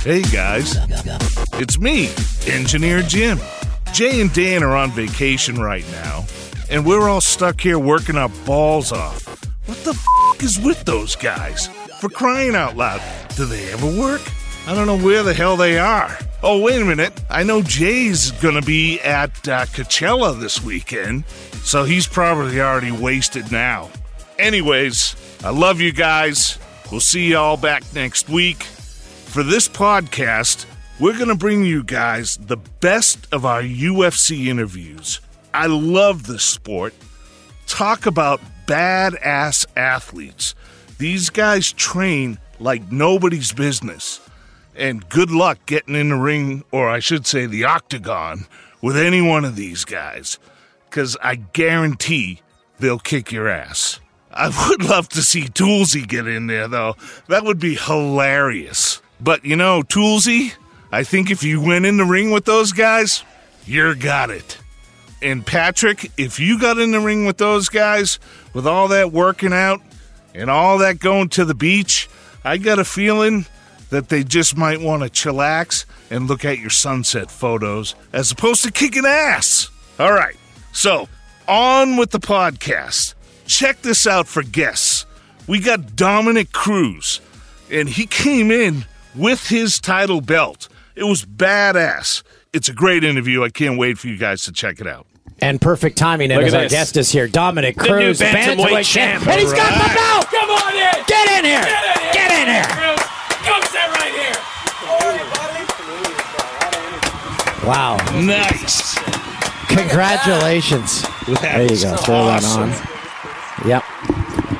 Hey guys, it's me, Engineer Jim. Jay and Dan are on vacation right now, and we're all stuck here working our balls off. What the f is with those guys? For crying out loud, do they ever work? I don't know where the hell they are. Oh, wait a minute. I know Jay's gonna be at uh, Coachella this weekend, so he's probably already wasted now. Anyways, I love you guys. We'll see y'all back next week. For this podcast, we're going to bring you guys the best of our UFC interviews. I love this sport. Talk about badass athletes. These guys train like nobody's business. And good luck getting in the ring, or I should say the octagon, with any one of these guys. Because I guarantee they'll kick your ass. I would love to see Toolsy get in there, though. That would be hilarious. But you know, Toolsy, I think if you went in the ring with those guys, you're got it. And Patrick, if you got in the ring with those guys, with all that working out and all that going to the beach, I got a feeling that they just might want to chillax and look at your sunset photos as opposed to kicking ass. All right, so on with the podcast. Check this out for guests. We got Dominick Cruz, and he came in with his title belt. It was badass. It's a great interview. I can't wait for you guys to check it out. And perfect timing Look as at our this. guest is here, Dominick The new Cruz, bantamweight champ. and he's got the belt. Come on in. Get in here. Get in here. Come sit right here. Wow! Nice. Congratulations. There you go. Throw that on. Yep.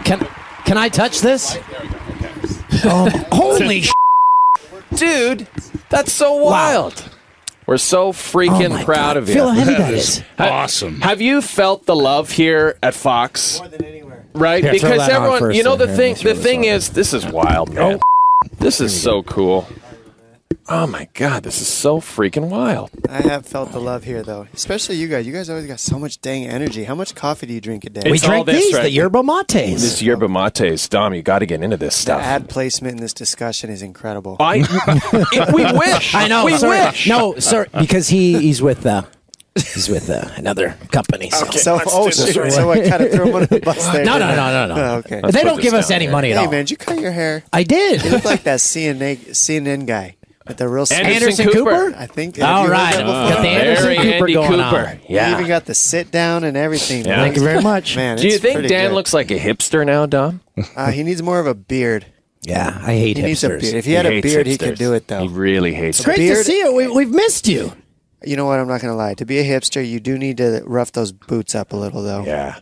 Can can I touch this? Oh, holy sh- Dude, that's so wild. We're so freaking Oh proud God. of you. Feel how heavy That that is is. awesome. Have you felt the love here at Fox? More than anywhere. Right? Here, because everyone, you know, the thing, the thing is, this is wild, man. Oh, This is so cool. Oh my god, this is so freaking wild. I have felt the love here, though. Especially you guys. You guys always got so much dang energy. How much coffee do you drink a day? We It's all drink this, these, right? the yerba mates. This yerba mates, Dom, you got to get into this the stuff. ad placement in this discussion is incredible. I, it- we wish. I know. We sorry. wish. No, sir, because he he's with uh, he's with uh, another company. So. so, oh, so, so I kind of threw him under the bus there. No, no, didn't no, I? no, no. Oh, okay. They put don't this give us down any here. money at all. Hey, all. man, did you cut your hair? I You did. look like that CNN, CNN guy with the real Anderson Anderson Cooper. Cooper? I think. All right, have you heard right. that before? Got the Anderson Very Cooper Andy going Cooper. on. You even got the sit down and everything. Yeah. Thank you very much. Man, Do you it's think Dan good. looks like a hipster now, Dom? Uh, he needs more of a beard. Yeah, I hate He needs a hipsters. beard. If he had a hates beard, he could do it though. He really hates Great to beard- see you. We, we've missed you. You know what? I'm not gonna lie. To be a hipster, you do need to rough those boots up a little, though. Yeah.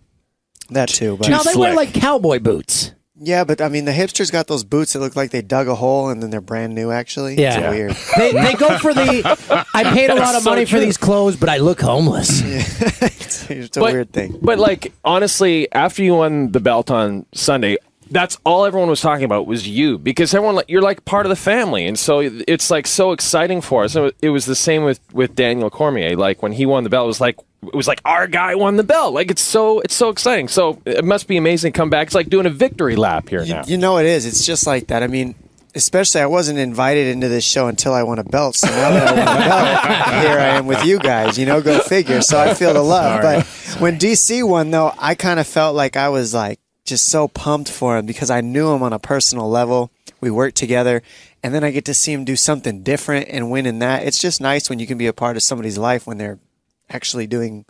That too. But No, they wear like cowboy boots. Yeah, but I mean, the hipsters got those boots that look like they dug a hole and then they're brand new. Actually, Yeah. it's weird. They, they go for the. I paid a lot of so money for these clothes, but I look homeless. it's, it's a But- weird thing. But like honestly, after you won the belt on Sunday, that's all everyone was talking about was you because everyone you're like part of the family, and so it's like so exciting for us. It was the same with with Daniel Cormier. Like when he won the belt, it was like it was like our guy won the belt. Like it's so it's so exciting. So it must be amazing to come back. It's like doing a victory lap here You, now. you know, it is. It's just like that. I mean, especially I wasn't invited into this show until I won a belt. So now that I won a belt, here I am with you guys. You know, go figure. So I feel the love. But when DC won, though, I kind of felt like I was like just so pumped for him because I knew him on a personal level. We worked together, and then I get to see him do something different and win in that. It's just nice when you can be a part of somebody's life when they're actually doing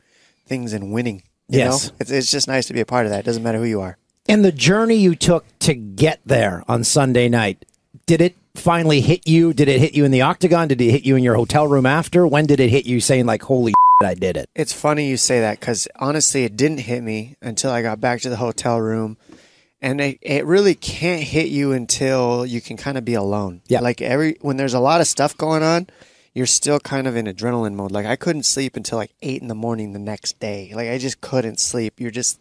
things and winning. You Yes. know? It's, it's just nice to be a part of that. It doesn't matter who you are. And the journey you took to get there on Sunday night, did it finally hit you? Did it hit you in the octagon? Did it hit you in your hotel room after? When did it hit you saying, like, holy shit, I did it? It's funny you say that because honestly, it didn't hit me until I got back to the hotel room. And it, it really can't hit you until you can kind of be alone. Yeah. Like every, when there's a lot of stuff going on, you're still kind of in adrenaline mode. Like I couldn't sleep until like eight in the morning the next day. Like I just couldn't sleep. You're just,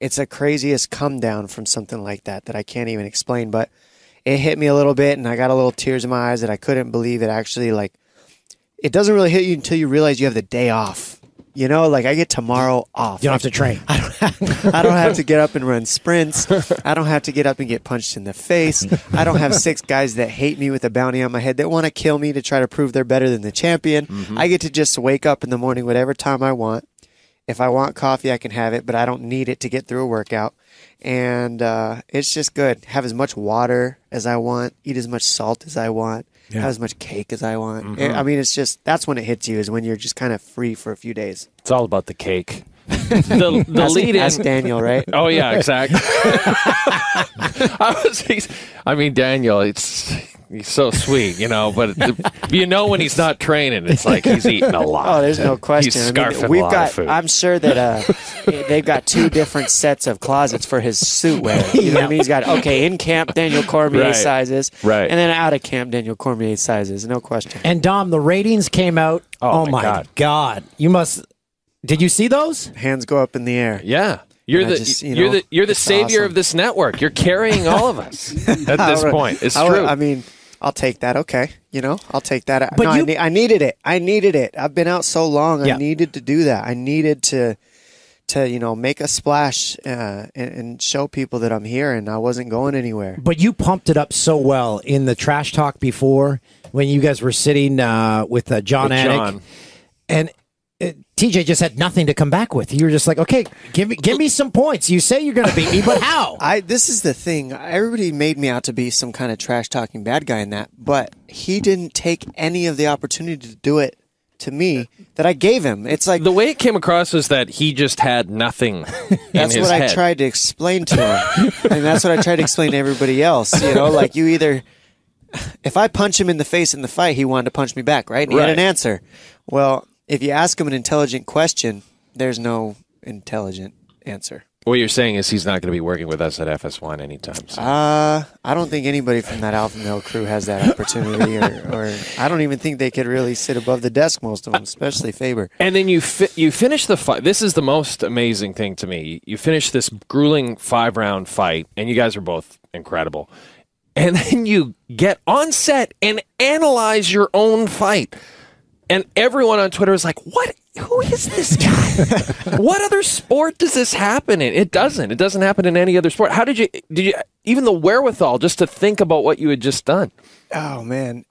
it's the craziest come down from something like that that I can't even explain. But it hit me a little bit and I got a little tears in my eyes that I couldn't believe it actually like, it doesn't really hit you until you realize you have the day off You know, like I get tomorrow off. You don't have to train. I don't have to get up and run sprints. I don't have to get up and get punched in the face. I don't have six guys that hate me with a bounty on my head that want to kill me to try to prove they're better than the champion. I get to just wake up in the morning whatever time I want. If I want coffee, I can have it, but I don't need it to get through a workout. And uh, it's just good. Have as much water as I want, eat as much salt as I want, have as much cake as I want. Mm-hmm. I mean, it's just that's when it hits you is when you're just kind of free for a few days. It's all about the cake. The the Ask, lead in. Daniel, right? Oh yeah, exactly. I was. He's, I mean, Daniel. It's he's so sweet, you know. But the, you know when he's not training, it's like he's eating a lot. Oh, there's no question. He's I scarfing mean, we've a lot got. of food. I'm sure that uh, they've got two different sets of closets for his suit wear. You know what I mean? He's got okay in camp Daniel Cormier Right. sizes, Right. and then out of camp Daniel Cormier sizes. No question. And Dom, the ratings came out. Oh, Oh, my my God. God. You must. Did you see those? Hands go up in the air. yeah. You're the just, you you're know, the you're the savior awesome. of this network. You're carrying all of us at this I would- point. It's I would- true. I mean, I'll take that. Okay, you know, I'll take that. But no, I, ne- I needed it. I needed it. I've been out so long. Yeah. I needed to do that. I needed to, to you know, make a splash uh, and, and show people that I'm here and I wasn't going anywhere. But you pumped it up so well in the trash talk before when you guys were sitting uh, with uh, Jon With Anik. Jon. and TJ just had nothing to come back with. You were just like, okay, give me give me some points. You say you're going to beat me, but how? I this is the thing. Everybody made me out to be some kind of trash talking bad guy in that, but he didn't take any of the opportunity to do it to me that I gave him. It's like the way it came across was that he just had nothing in that's his what head. I tried to explain to him, and that's what I tried to explain to everybody else. You know, like you either if I punch him in the face in the fight, he wanted to punch me back, right? And he had an answer. Well, if you ask him an intelligent question, there's no intelligent answer. What you're saying is he's not going to be working with us at FS1 anytime soon. Uh, I don't think anybody from that Alpha Male crew has that opportunity, or, or I don't even think they could really sit above the desk. Most of them, especially Faber. And then you fi- you finish the fight. This is the most amazing thing to me. You finish this grueling five round fight, and you guys are both incredible. And then you get on set and analyze your own fight. And everyone on Twitter is like, "What? Who is this guy? what other sport does this happen in? It doesn't. It doesn't happen in any other sport. How did you? Did you even the wherewithal just to think about what you had just done? Oh man,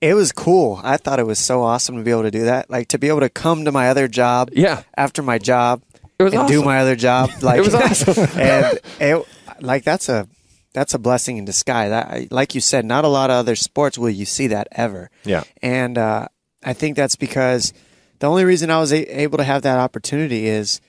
it was cool. I thought it was so awesome to be able to do that. Like to be able to come to my other job, Yeah. after my job, It was and do my other job. Like it was awesome. and it, like that's a that's a blessing in disguise. I, like you said, not a lot of other sports will you see that ever. Yeah. and uh, I think that's because the only reason I was a- able to have that opportunity is,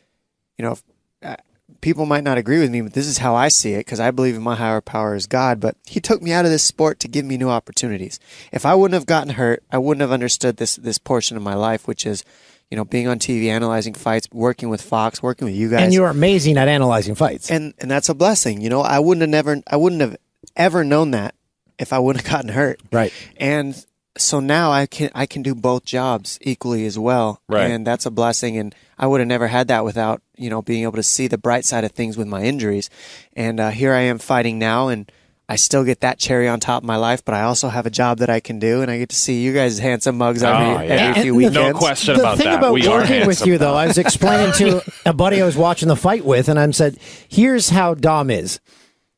you know, uh, people might not agree with me, but this is how I see it because I believe in my higher power is God. But He took me out of this sport to give me new opportunities. If I wouldn't have gotten hurt, I wouldn't have understood this this portion of my life, which is, you know, being on TV, analyzing fights, working with Fox, working with you guys, and you're amazing at analyzing fights. and and that's a blessing. You know, I wouldn't have never, I wouldn't have ever known that if I wouldn't have gotten hurt. Right. And so now I can I can do both jobs equally as well. Right. And that's a blessing. And I would have never had that without you know being able to see the bright side of things with my injuries. And uh, here I am fighting now, and I still get that cherry on top of my life. But I also have a job that I can do, and I get to see you guys' handsome mugs every, Oh, yeah. every few And- and weekends. No question the about thing that. about We are working with you, though, I was explaining to a buddy I was watching the fight with, and I said, "Here's how Dom is."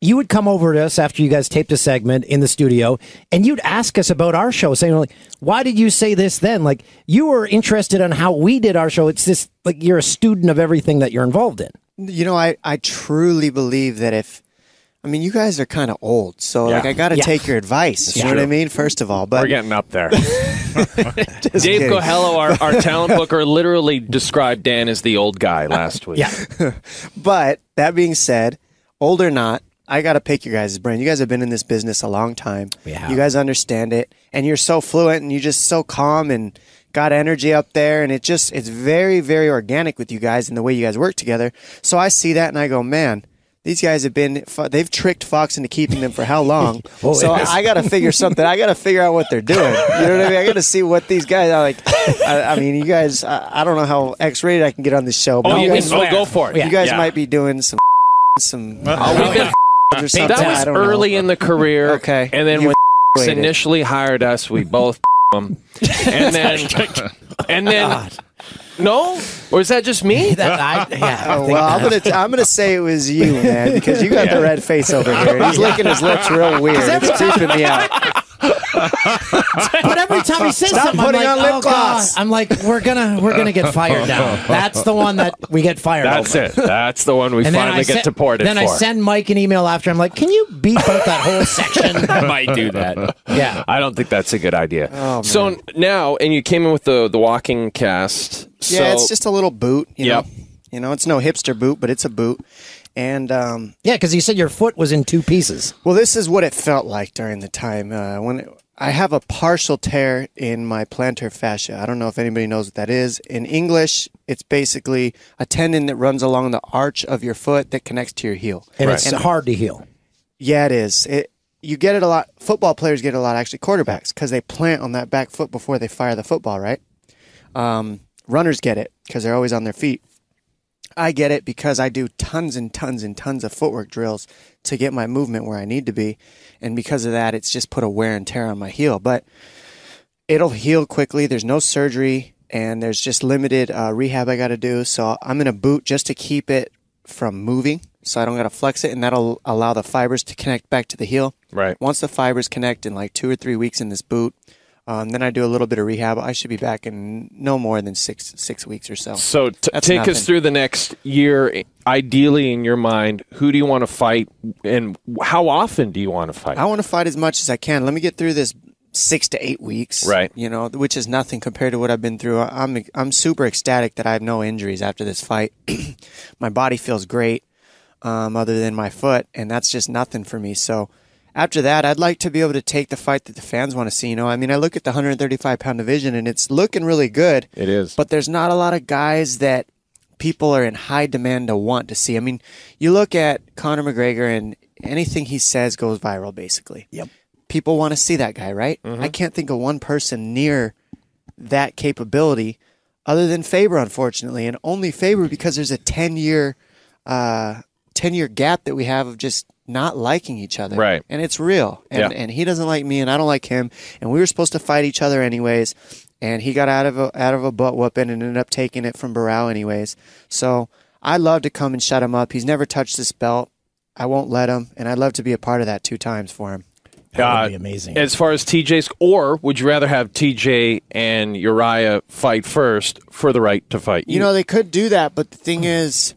You would come over to us after you guys taped a segment in the studio, and you'd ask us about our show, saying like, "Why did you say this then?" Like you were interested in how we did our show. It's just like you're a student of everything that you're involved in. You know, I, I truly believe that if, I mean, you guys are kind of old, so like I got to Yeah. take your advice. You know what I mean? First of all, but We're getting up there. Dave kidding. Coelho, our, our talent booker, literally described Dan as the old guy last week. Yeah, But that being said, old or not, I got to pick your guys' brain. You guys have been in this business a long time. We have. You guys understand it, and you're so fluent, and you're just so calm and got energy up there, and it just it's very very organic with you guys and the way you guys work together. So I see that, and I go, man. These guys have been, they've tricked Fox into keeping them for how long? Oh, so. I got to figure something. I got to figure out what they're doing. You know what I mean? I got to see what these guys are like. I, I mean, you guys, I, I don't know how X rated I can get on this show, but Oh, you you guys, oh, go for it. you guys Yeah. might be doing some some we've been- or something. that was don't know. early in the career. Okay. And then You when waited. initially hired us, we both them. And then, and then No, or is that just me? That, I, yeah, I Oh, think well, I'm gonna I'm gonna say it was you, man, because you got the red face over here. He's licking his lips real weird. It's creeping me out. But every time he says Stop something, I'm putting like, on lip oh, gloss." God. I'm like, we're gonna we're gonna get fired now. That's the one that we get fired. That's over. it. That's the one we And finally get sent- deported Then for. I send Mike an email after. I'm like, can you beep out that whole section? I might do that. Yeah. I don't think that's a good idea. Oh, so now, and you came in with the the walking cast. Yeah, it's just a little boot. You Yep. know, you know, it's no hipster boot, but it's a boot. And um, yeah, because you said your foot was in two pieces. well, this is what it felt like during the time uh, when it, I have a partial tear in my plantar fascia. I don't know if anybody knows what that is. In English, it's basically a tendon that runs along the arch of your foot that connects to your heel. And it's And- hard to heal. Yeah, it is. It you get it a lot. Football players get it a lot. Actually, quarterbacks because they plant on that back foot before they fire the football. Right. Um, runners get it because they're always on their feet. I get it because I do tons and tons and tons of footwork drills to get my movement where I need to be, and because of that, it's just put a wear and tear on my heel. But it'll heal quickly. There's no surgery, and there's just limited uh, rehab I got to do. So I'm in a boot just to keep it from moving, so I don't got to flex it, and that'll allow the fibers to connect back to the heel. Right. Once the fibers connect in like two or three weeks in this boot, um, then I do a little bit of rehab. I should be back in no more than six six weeks or so. So t- take nothing. us through the next year. Ideally, in your mind, who do you want to fight, and how often do you want to fight? I want to fight as much as I can. Let me get through this six to eight weeks, Right. You know, which is nothing compared to what I've been through. I'm I'm super ecstatic that I have no injuries after this fight. my body feels great, um, other than my foot, and that's just nothing for me. So. After that, I'd like to be able to take the fight that the fans want to see. You know, I mean, I look at the 135 pound division and it's looking really good. It is. But there's not a lot of guys that people are in high demand to want to see. I mean, you look at Conor McGregor and anything he says goes viral basically. Yep. People want to see that guy, right? Mm-hmm. I can't think of one person near that capability other than Faber, unfortunately, and only Faber because there's a 10 year, uh, 10 year gap that we have of just not liking each other. Right. And it's real. And, Yeah. and he doesn't like me and I don't like him. And we were supposed to fight each other anyways. And he got out of a, out of a butt whooping and ended up taking it from Barão anyways. So I'd love to come and shut him up. He's never touched this belt. I won't let him. And I'd love to be a part of that two times for him. That would Uh, be amazing. As far as TJ's, or would you rather have TJ and Urijah fight first for the right to fight? You know, they could do that, but the thing is,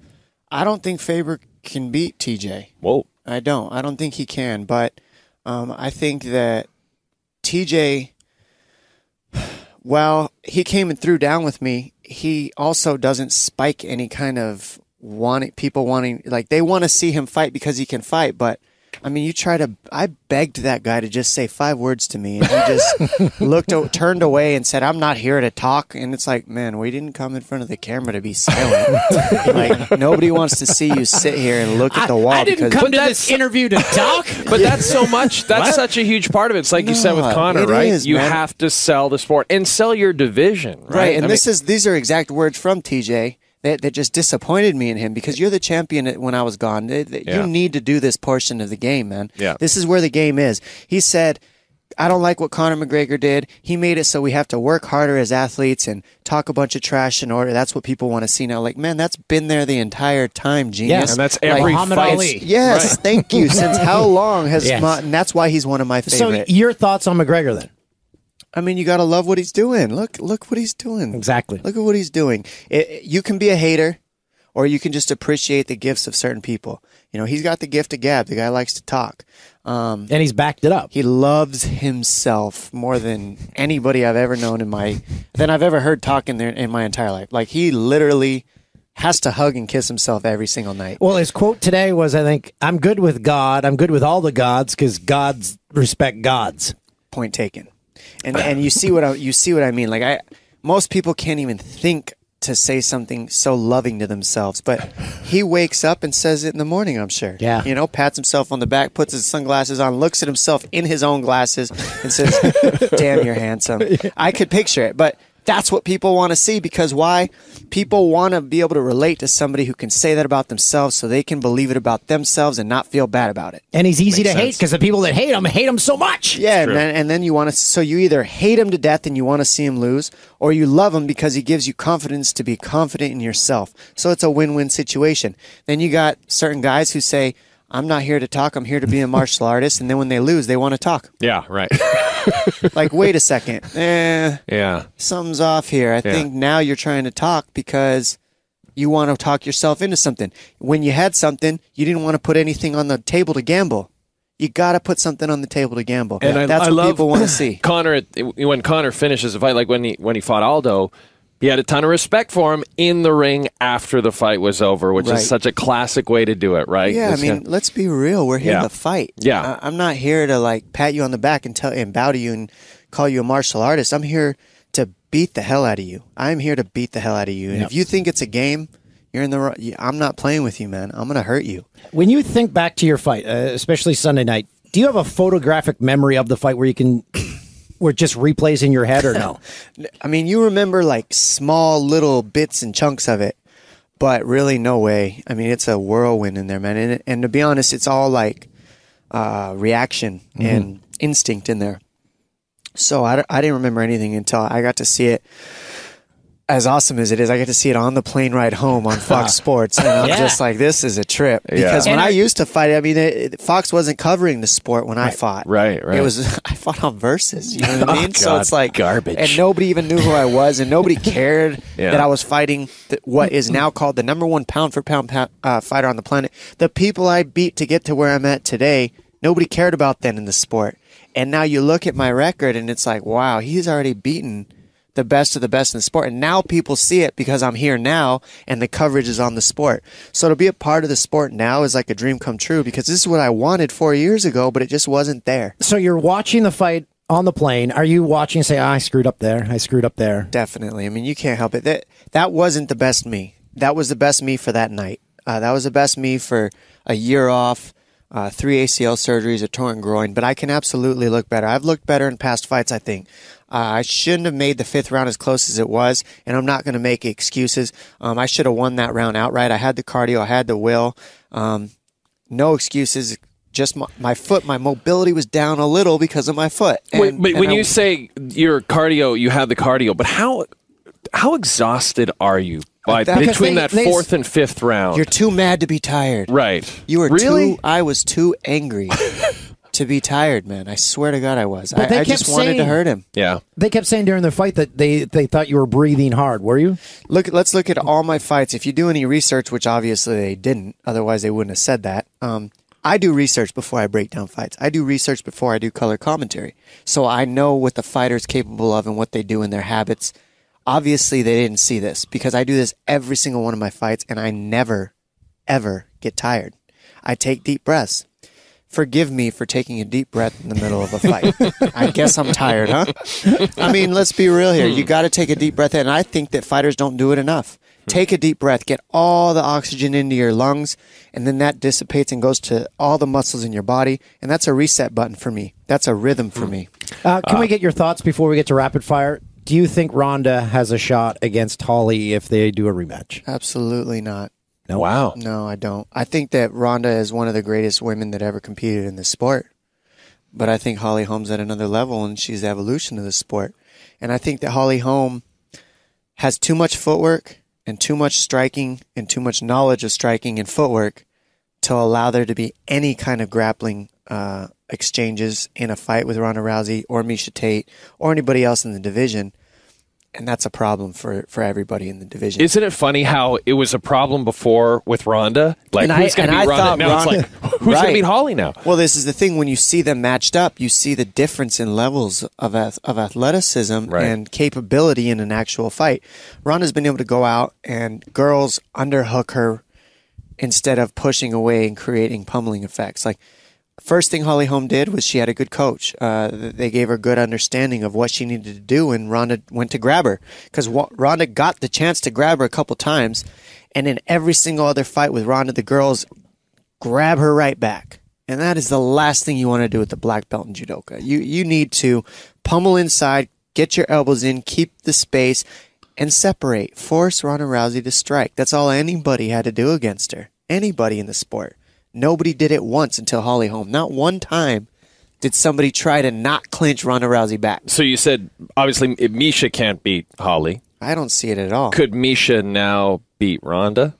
I don't think Faber can beat TJ. whoa, I don't. I don't think he can. But um, I think that TJ, while he came and threw down with me, he also doesn't spike any kind of wanting people wanting like they want to see him fight because he can fight. But I mean, you try to. I begged that guy to just say five words to me, and he just looked, turned away, and said, "I'm not here to talk." And it's like, man, we didn't come in front of the camera to be silent. like nobody wants to see you sit here and look at the wall I didn't because come But to this that's- interview to talk. But that's so much. That's such a huge part of it. It's like you said with Conor, it right? is, you man. have to sell the sport and sell your division, right? Right, and I this mean, is these are exact words from TJ that, that just disappointed me in him because you're the champion when I was gone. Th- th- Yeah. You need to do this portion of the game, man. Yeah. This is where the game is. He said, I don't like what Conor McGregor did. He made it so we have to work harder as athletes and talk a bunch of trash in order. That's what people want to see now. Like, man, that's been there the entire time, genius. Yes, and that's every Muhammad fight. Ali. Yes, thank you. Since how long has Yes. Ma- and that's why he's one of my so your thoughts on McGregor then? I mean, you got to love what he's doing. Look, look what he's doing. Exactly. Look at what he's doing. It, you can be a hater, or you can just appreciate the gifts of certain people. You know, he's got the gift of gab. The guy likes to talk. Um, And he's backed it up. he loves himself more than anybody I've ever known in my than I've ever heard talk in there in my entire life. Like he literally has to hug and kiss himself every single night. Well, his quote today was, I think, I'm good with God. I'm good with all the gods because gods respect gods. Point taken. And and you see what I, you see what I mean. Like I, most people can't even think to say something so loving to themselves, but he wakes up and says it in the morning. I'm sure. Yeah. You know, pats himself on the back, puts his sunglasses on, looks at himself in his own glasses, and says, "Damn, you're handsome." I could picture it, but That's what people want to see because why? People want to be able to relate to somebody who can say that about themselves so they can believe it about themselves and not feel bad about it. And he's easy to hate because the people that hate him hate him so much. Yeah, and then, and then you want to. So you either hate him to death and you want to see him lose, or you love him because he gives you confidence to be confident in yourself. So it's a win-win situation. Then you got certain guys who say, "I'm not here to talk. I'm here to be a martial artist," and then when they lose, they want to talk. Yeah, right. Like, wait a second, eh, yeah. something's off here. I think now you're trying to talk because you want to talk yourself into something. When you had something, you didn't want to put anything on the table to gamble. You got to put something on the table to gamble. And I, That's I what love people want to see. Conor, when Conor finishes a fight, like when he when he fought Aldo, he had a ton of respect for him in the ring after the fight was over, which Right. is such a classic way to do it, right? Yeah, I mean, kinda- let's be real. We're here Yeah. to fight. Yeah. I, I'm not here to like pat you on the back and tell and bow to you and call you a martial artist. I'm here to beat the hell out of you. I'm here to beat the hell out of you. And if you think it's a game, you're in the. wrong- I'm not playing with you, man. I'm gonna hurt you. When you think back to your fight, uh, especially Sunday night, do you have a photographic memory of the fight where you can, where it just replays in your head or no? I mean, you remember like small little bits and chunks of it, but really no way. I mean, it's a whirlwind in there, man. And, and to be honest, it's all like uh, reaction and instinct in there. So I, I didn't remember anything until I got to see it. As awesome as it is, I get to see it on the plane ride home on Fox Sports, and I'm Yeah. just like, "This is a trip." Because when I I- used to fight, I mean, it, Fox wasn't covering the sport when I fought. Right, right. It was I fought on Versus. You know what I Oh, mean? so God, it's like garbage. and nobody even knew who I was, and nobody cared Yeah. that I was fighting th- what is now called the number one pound for pound uh, fighter on the planet. The people I beat to get to where I'm at today, nobody cared about then in the sport. And now you look at my record, and it's like, wow, he's already beaten the best of the best in the sport. And now people see it because I'm here now, and the coverage is on the sport. So to be a part of the sport now is like a dream come true because this is what I wanted four years ago, but it just wasn't there. so you're watching the fight on the plane. Are you watching? and Say, "Ah, I screwed up there. I screwed up there. Definitely. I mean, you can't help it. That that wasn't the best me. That was the best me for that night. Uh, that was the best me for a year off, uh, three ACL surgeries, a torn groin. But I can absolutely look better. I've looked better in past fights. I think uh, I shouldn't have made the fifth round as close as it was, and I'm not going to make excuses. Um, I should have won that round outright. I had the cardio. I had the will. Um, no excuses. Just my, my foot, my mobility was down a little because of my foot. Wait, but and when I- you say your cardio, you have the cardio, but how how exhausted are you by That- between they- that they- fourth and fifth round? you're too mad to be tired. right. You were really. too. I was too angry to be tired, man. I swear to God, I was. But I, they I kept just wanted to hurt him. yeah. They kept saying during the fight that they they thought you were breathing hard. Were you? Look, let's look at all my fights. If you do any research, which obviously they didn't, otherwise they wouldn't have said that. Um, I do research before I break down fights. I do research before I do color commentary, so I know what the fighter's capable of and what they do in their habits. Obviously, they didn't see this because I do this every single one of my fights, and I never, ever get tired. I take deep breaths. Forgive me for taking a deep breath in the middle of a fight. I guess I'm tired, huh? I mean, let's be real here. You hmm. got to take a deep breath. And I think that fighters don't do it enough. Hmm. Take a deep breath, get all the oxygen into your lungs, and then that dissipates and goes to all the muscles in your body. And that's a reset button for me. That's a rhythm for hmm. me. Uh, can we ah. get your thoughts before we get to rapid fire? Do you think Ronda has a shot against Holly if they do a rematch? Absolutely not. No. Wow. No, I don't. I think that Ronda is one of the greatest women that ever competed in this sport. But I think Holly Holm's at another level and she's the evolution of the sport. And I think that Holly Holm has too much footwork and too much striking and too much knowledge of striking and footwork to allow there to be any kind of grappling uh, exchanges in a fight with Ronda Rousey or Miesha Tate or anybody else in the division. And that's a problem for, for everybody in the division. Isn't it funny how it was a problem before with Ronda? Like And who's going to beat I Ronda? Now Ronda- it's like who's going to Right. beat Holly now? Well, this is the thing. When you see them matched up, you see the difference in levels of of athleticism Right. and capability in an actual fight. Ronda's been able to go out and girls underhook her instead of pushing away and creating pummeling effects. Like first thing Holly Holm did was she had a good coach. Uh, they gave her good understanding of what she needed to do, and Ronda went to grab her because Ronda got the chance to grab her a couple times, and in every single other fight with Ronda, the girls grab her right back. And that is the last thing you want to do with the black belt in judoka. You you need to pummel inside, get your elbows in, keep the space, and separate. Force Ronda Rousey to strike. That's all anybody had to do against her. Anybody in the sport. Nobody did it once until Holly Holm. Not one time did somebody try to not clinch Ronda Rousey back. So you said obviously Miesha can't beat Holly. I don't see it at all. Could Miesha now beat Ronda?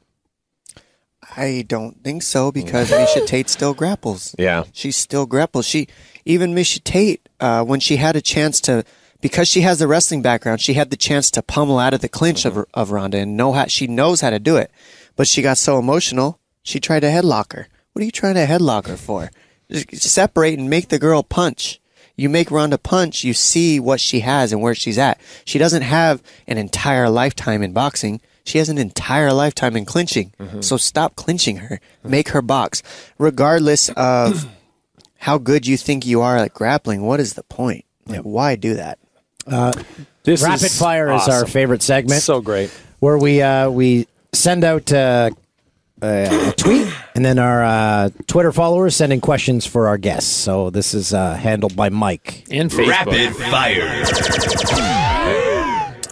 I don't think so because Miesha Tate still grapples. Yeah. She still grapples. She even Miesha Tate, uh, when she had a chance to, because she has the wrestling background, she had the chance to pummel out of the clinch of, of Ronda and know how she knows how to do it. But she got so emotional, she tried to headlock her. What are you trying to headlock her for? Just separate and make the girl punch. You make Ronda punch, you see what she has and where she's at. She doesn't have an entire lifetime in boxing. She has an entire lifetime in clinching. So stop clinching her. Make her box. Regardless of how good you think you are at grappling, what is the point? Like, why do that? This Rapid is fire is our favorite segment. So great. where we uh, we send out uh, a, a tweet, and then our uh, Twitter followers sending questions for our guests. So this is uh, handled by Mike. and Facebook. Rapid fire.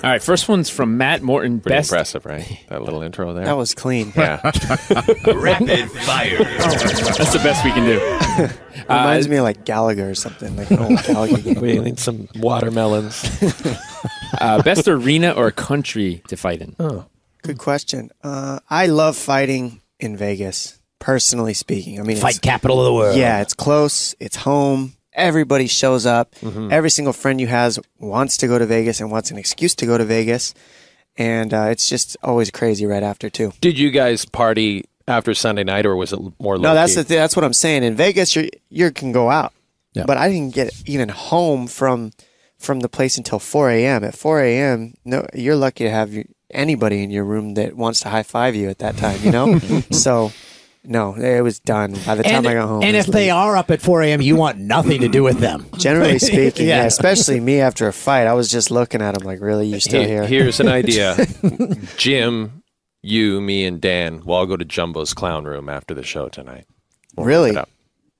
All right, first one's from Matt Morton. Pretty best impressive, right? That little intro there. That was clean. yeah. Rapid fire. That's the best we can do. Reminds me of like Gallagher or something, like an old Gallagher game. we need some watermelons. Uh, best arena or country to fight in? Good question. Uh, I love fighting in Vegas, personally speaking. I mean, Fight it's, capital of the world. yeah, it's close, it's home. Everybody shows up. Every single friend you has wants to go to Vegas and wants an excuse to go to Vegas, and uh, it's just always crazy right after too. Did you guys party after Sunday night, or was it more? No, that's the th- that's what I'm saying. In Vegas, you you can go out, Yeah. but I didn't get even home from from the place until 4 a.m. At 4 a.m., no, you're lucky to have you, anybody in your room that wants to high five you at that time. You know, so no, it was done by the time And, I got home. and if was they are up at 4 a.m., you want nothing to do with them. generally speaking, yeah. Yeah. especially me after a fight, I was just looking at them like, really, you're still here? Here's an idea. Jim, you, me, and Dan will all go to Jumbo's clown room after the show tonight. We'll Really? wrap.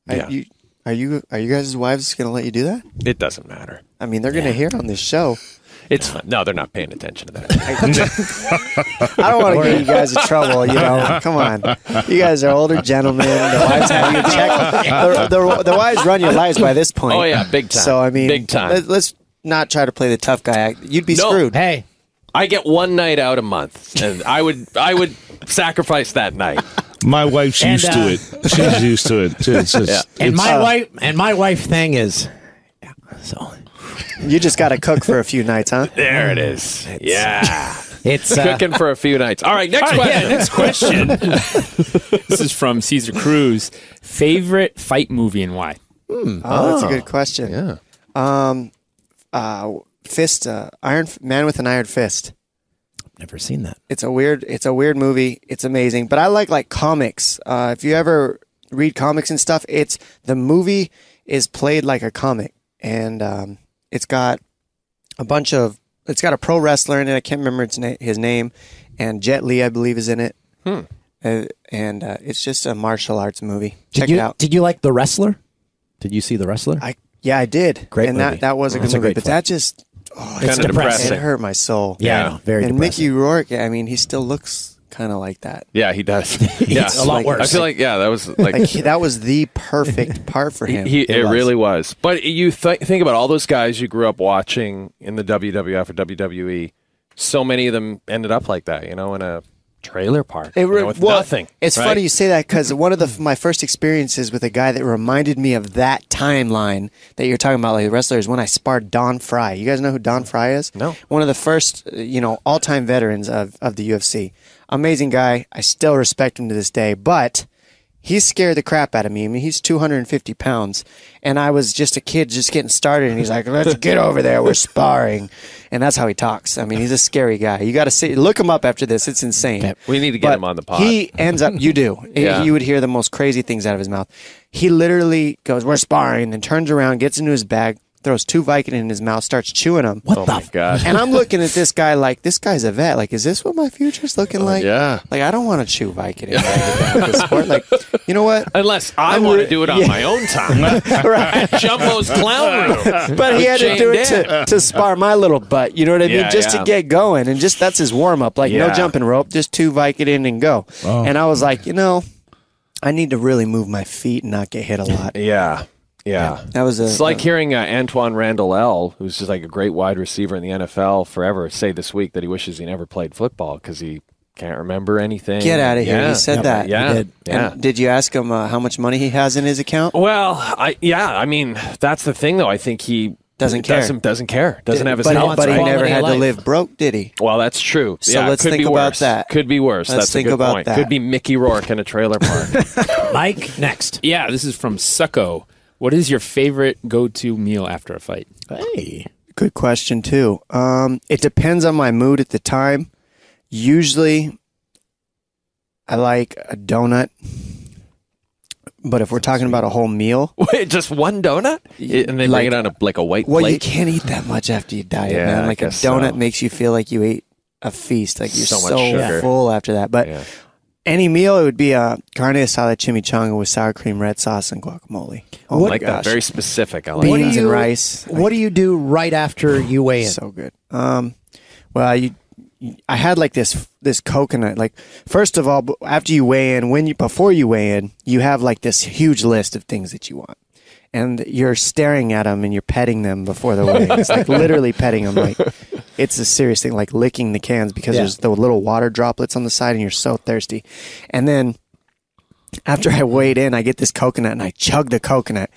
Are Yeah. you are you are you guys' wives going to let you do that? It doesn't matter. I mean, they're going to hear on this show. It's fun. No, they're not paying attention to that. I don't want to get you guys in trouble. You know, come on. You guys are older gentlemen. The wives have you check. The, the, the wives run your lives by this point. Oh, yeah, big time. So I mean, Big time. Let, us not try to play the tough guy act. You'd be No. screwed. Hey, I get one night out a month, and I would I would sacrifice that night. My wife's And, used uh, to it. She's used to it. It's, it's, and it's- my wife and my wife thing is, yeah, so You just got to cook for a few nights, huh? There it is. Yeah, it's uh, cooking for a few nights. All right, next All right, question. yeah, next question. this is from Caesar Cruz. Favorite fight movie and why? Oh, that's a good question. Yeah. Uh, fist, uh, iron man with an iron fist. never seen that. It's a weird. It's a weird movie. It's amazing. But I like like comics. Uh, if you ever read comics and stuff, it's the movie is played like a comic, and um, it's got a bunch of. It's got a pro wrestler in it. I can't remember its na- his name, and Jet Li, I believe, is in it. Uh, and uh, it's just a martial arts movie. Check did you, it out. Did you like the wrestler? Did you see the wrestler? I yeah, I did. Great and movie. that that was a good That's a movie. great but flick. that just oh, it's Kinda depressing. it hurt my soul. Yeah, Yeah. Very and depressing. Mickey Rourke, I mean, he still looks kind of like that. Yeah, he does. Yeah, a lot like- worse. I feel like yeah, that was like Like he, that was the perfect part for him. He, it was. really was. But you th- think about all those guys you grew up watching in the WWF or WWE. So many of them ended up like that, you know, in a trailer park It you know, with well, nothing. It's right? funny you say that because one of the my first experiences with a guy that reminded me of that timeline that you're talking about, like the wrestlers, when I sparred Don Frye. You guys know who Don Frye is? No. One of the first, uh, you know, all time veterans of of the UFC. Amazing guy. I still respect him to this day, but. He scared the crap out of me. I mean, he's 250 pounds, and I was just a kid just getting started. And he's like, "Let's get over there. We're sparring," and that's how he talks. I mean, he's a scary guy. You got to see, look him up after this. It's insane. We need to get But him on the pod. He ends up, you do. Yeah. You would hear the most crazy things out of his mouth. He literally goes, We're sparring, then turns around, gets into his bag, throws two Vicodin in his mouth, starts chewing them. What Oh the? my god. And I'm looking at this guy like this guy's a vet. Like, is this what my future's looking oh, like? yeah. Like, I don't want to chew Vicodin. when I get done with this sport. Like, you know what? Unless I I'm want to do it on yeah. my own time. right. Jumbo's clown room. But he had to do it to, to spar my little butt. You know what I mean? Yeah, just yeah. to get going, and just that's his warm up. Like no jumping rope, just two Vicodin and go. And I was like, you know, I need to really move my feet and not get hit a lot. Yeah. Yeah. That was a. It's like hearing uh, Antwaan Randle El., who's just like a great wide receiver in the NFL forever, say this week that he wishes he never played football because he can't remember anything. Get out of here! Yeah. He said that. Yeah. Did. Yeah. And did you ask him uh, how much money he has in his account? Well, I yeah, I mean that's the thing though. I think he Doesn't care. Doesn't, doesn't care. Doesn't have his but, health. but he never had of to live broke, did he? Well, that's true. So yeah, let's think about worse. that. Could be worse. Let's that's think a good about point. that. Could be Mickey Rourke in a trailer park. Mike, next. Yeah, this is from Succo. What is your favorite go-to meal after a fight? Hey. Good question too. Um, it depends on my mood at the time. Usually, I like a donut. But if we're talking about a whole meal, Wait, just one donut, and they Like- bring it on a like a white well, you plate. can't eat that much after you diet, Yeah, man. I Like a guess donut so. makes you feel like you ate a feast. Like you're So so, much sugar. full after that. But Yeah. Any meal, it would be a carne asada chimichanga with sour cream, red sauce, and guacamole. Oh I my like gosh, that. Very specific. I like beans that. and rice. What do you do right after you weigh in? So good. Um, well, you, I had like this this coconut. Like first of all, after you weigh in, when you before you weigh in, you have like this huge list of things that you want, and you're staring at them and you're petting them before the weigh. It's like literally petting them. Like it's a serious thing, like licking the cans because Yeah. there's the little water droplets on the side, and you're so thirsty. And then after I weighed in, I get this coconut and I chug the coconut,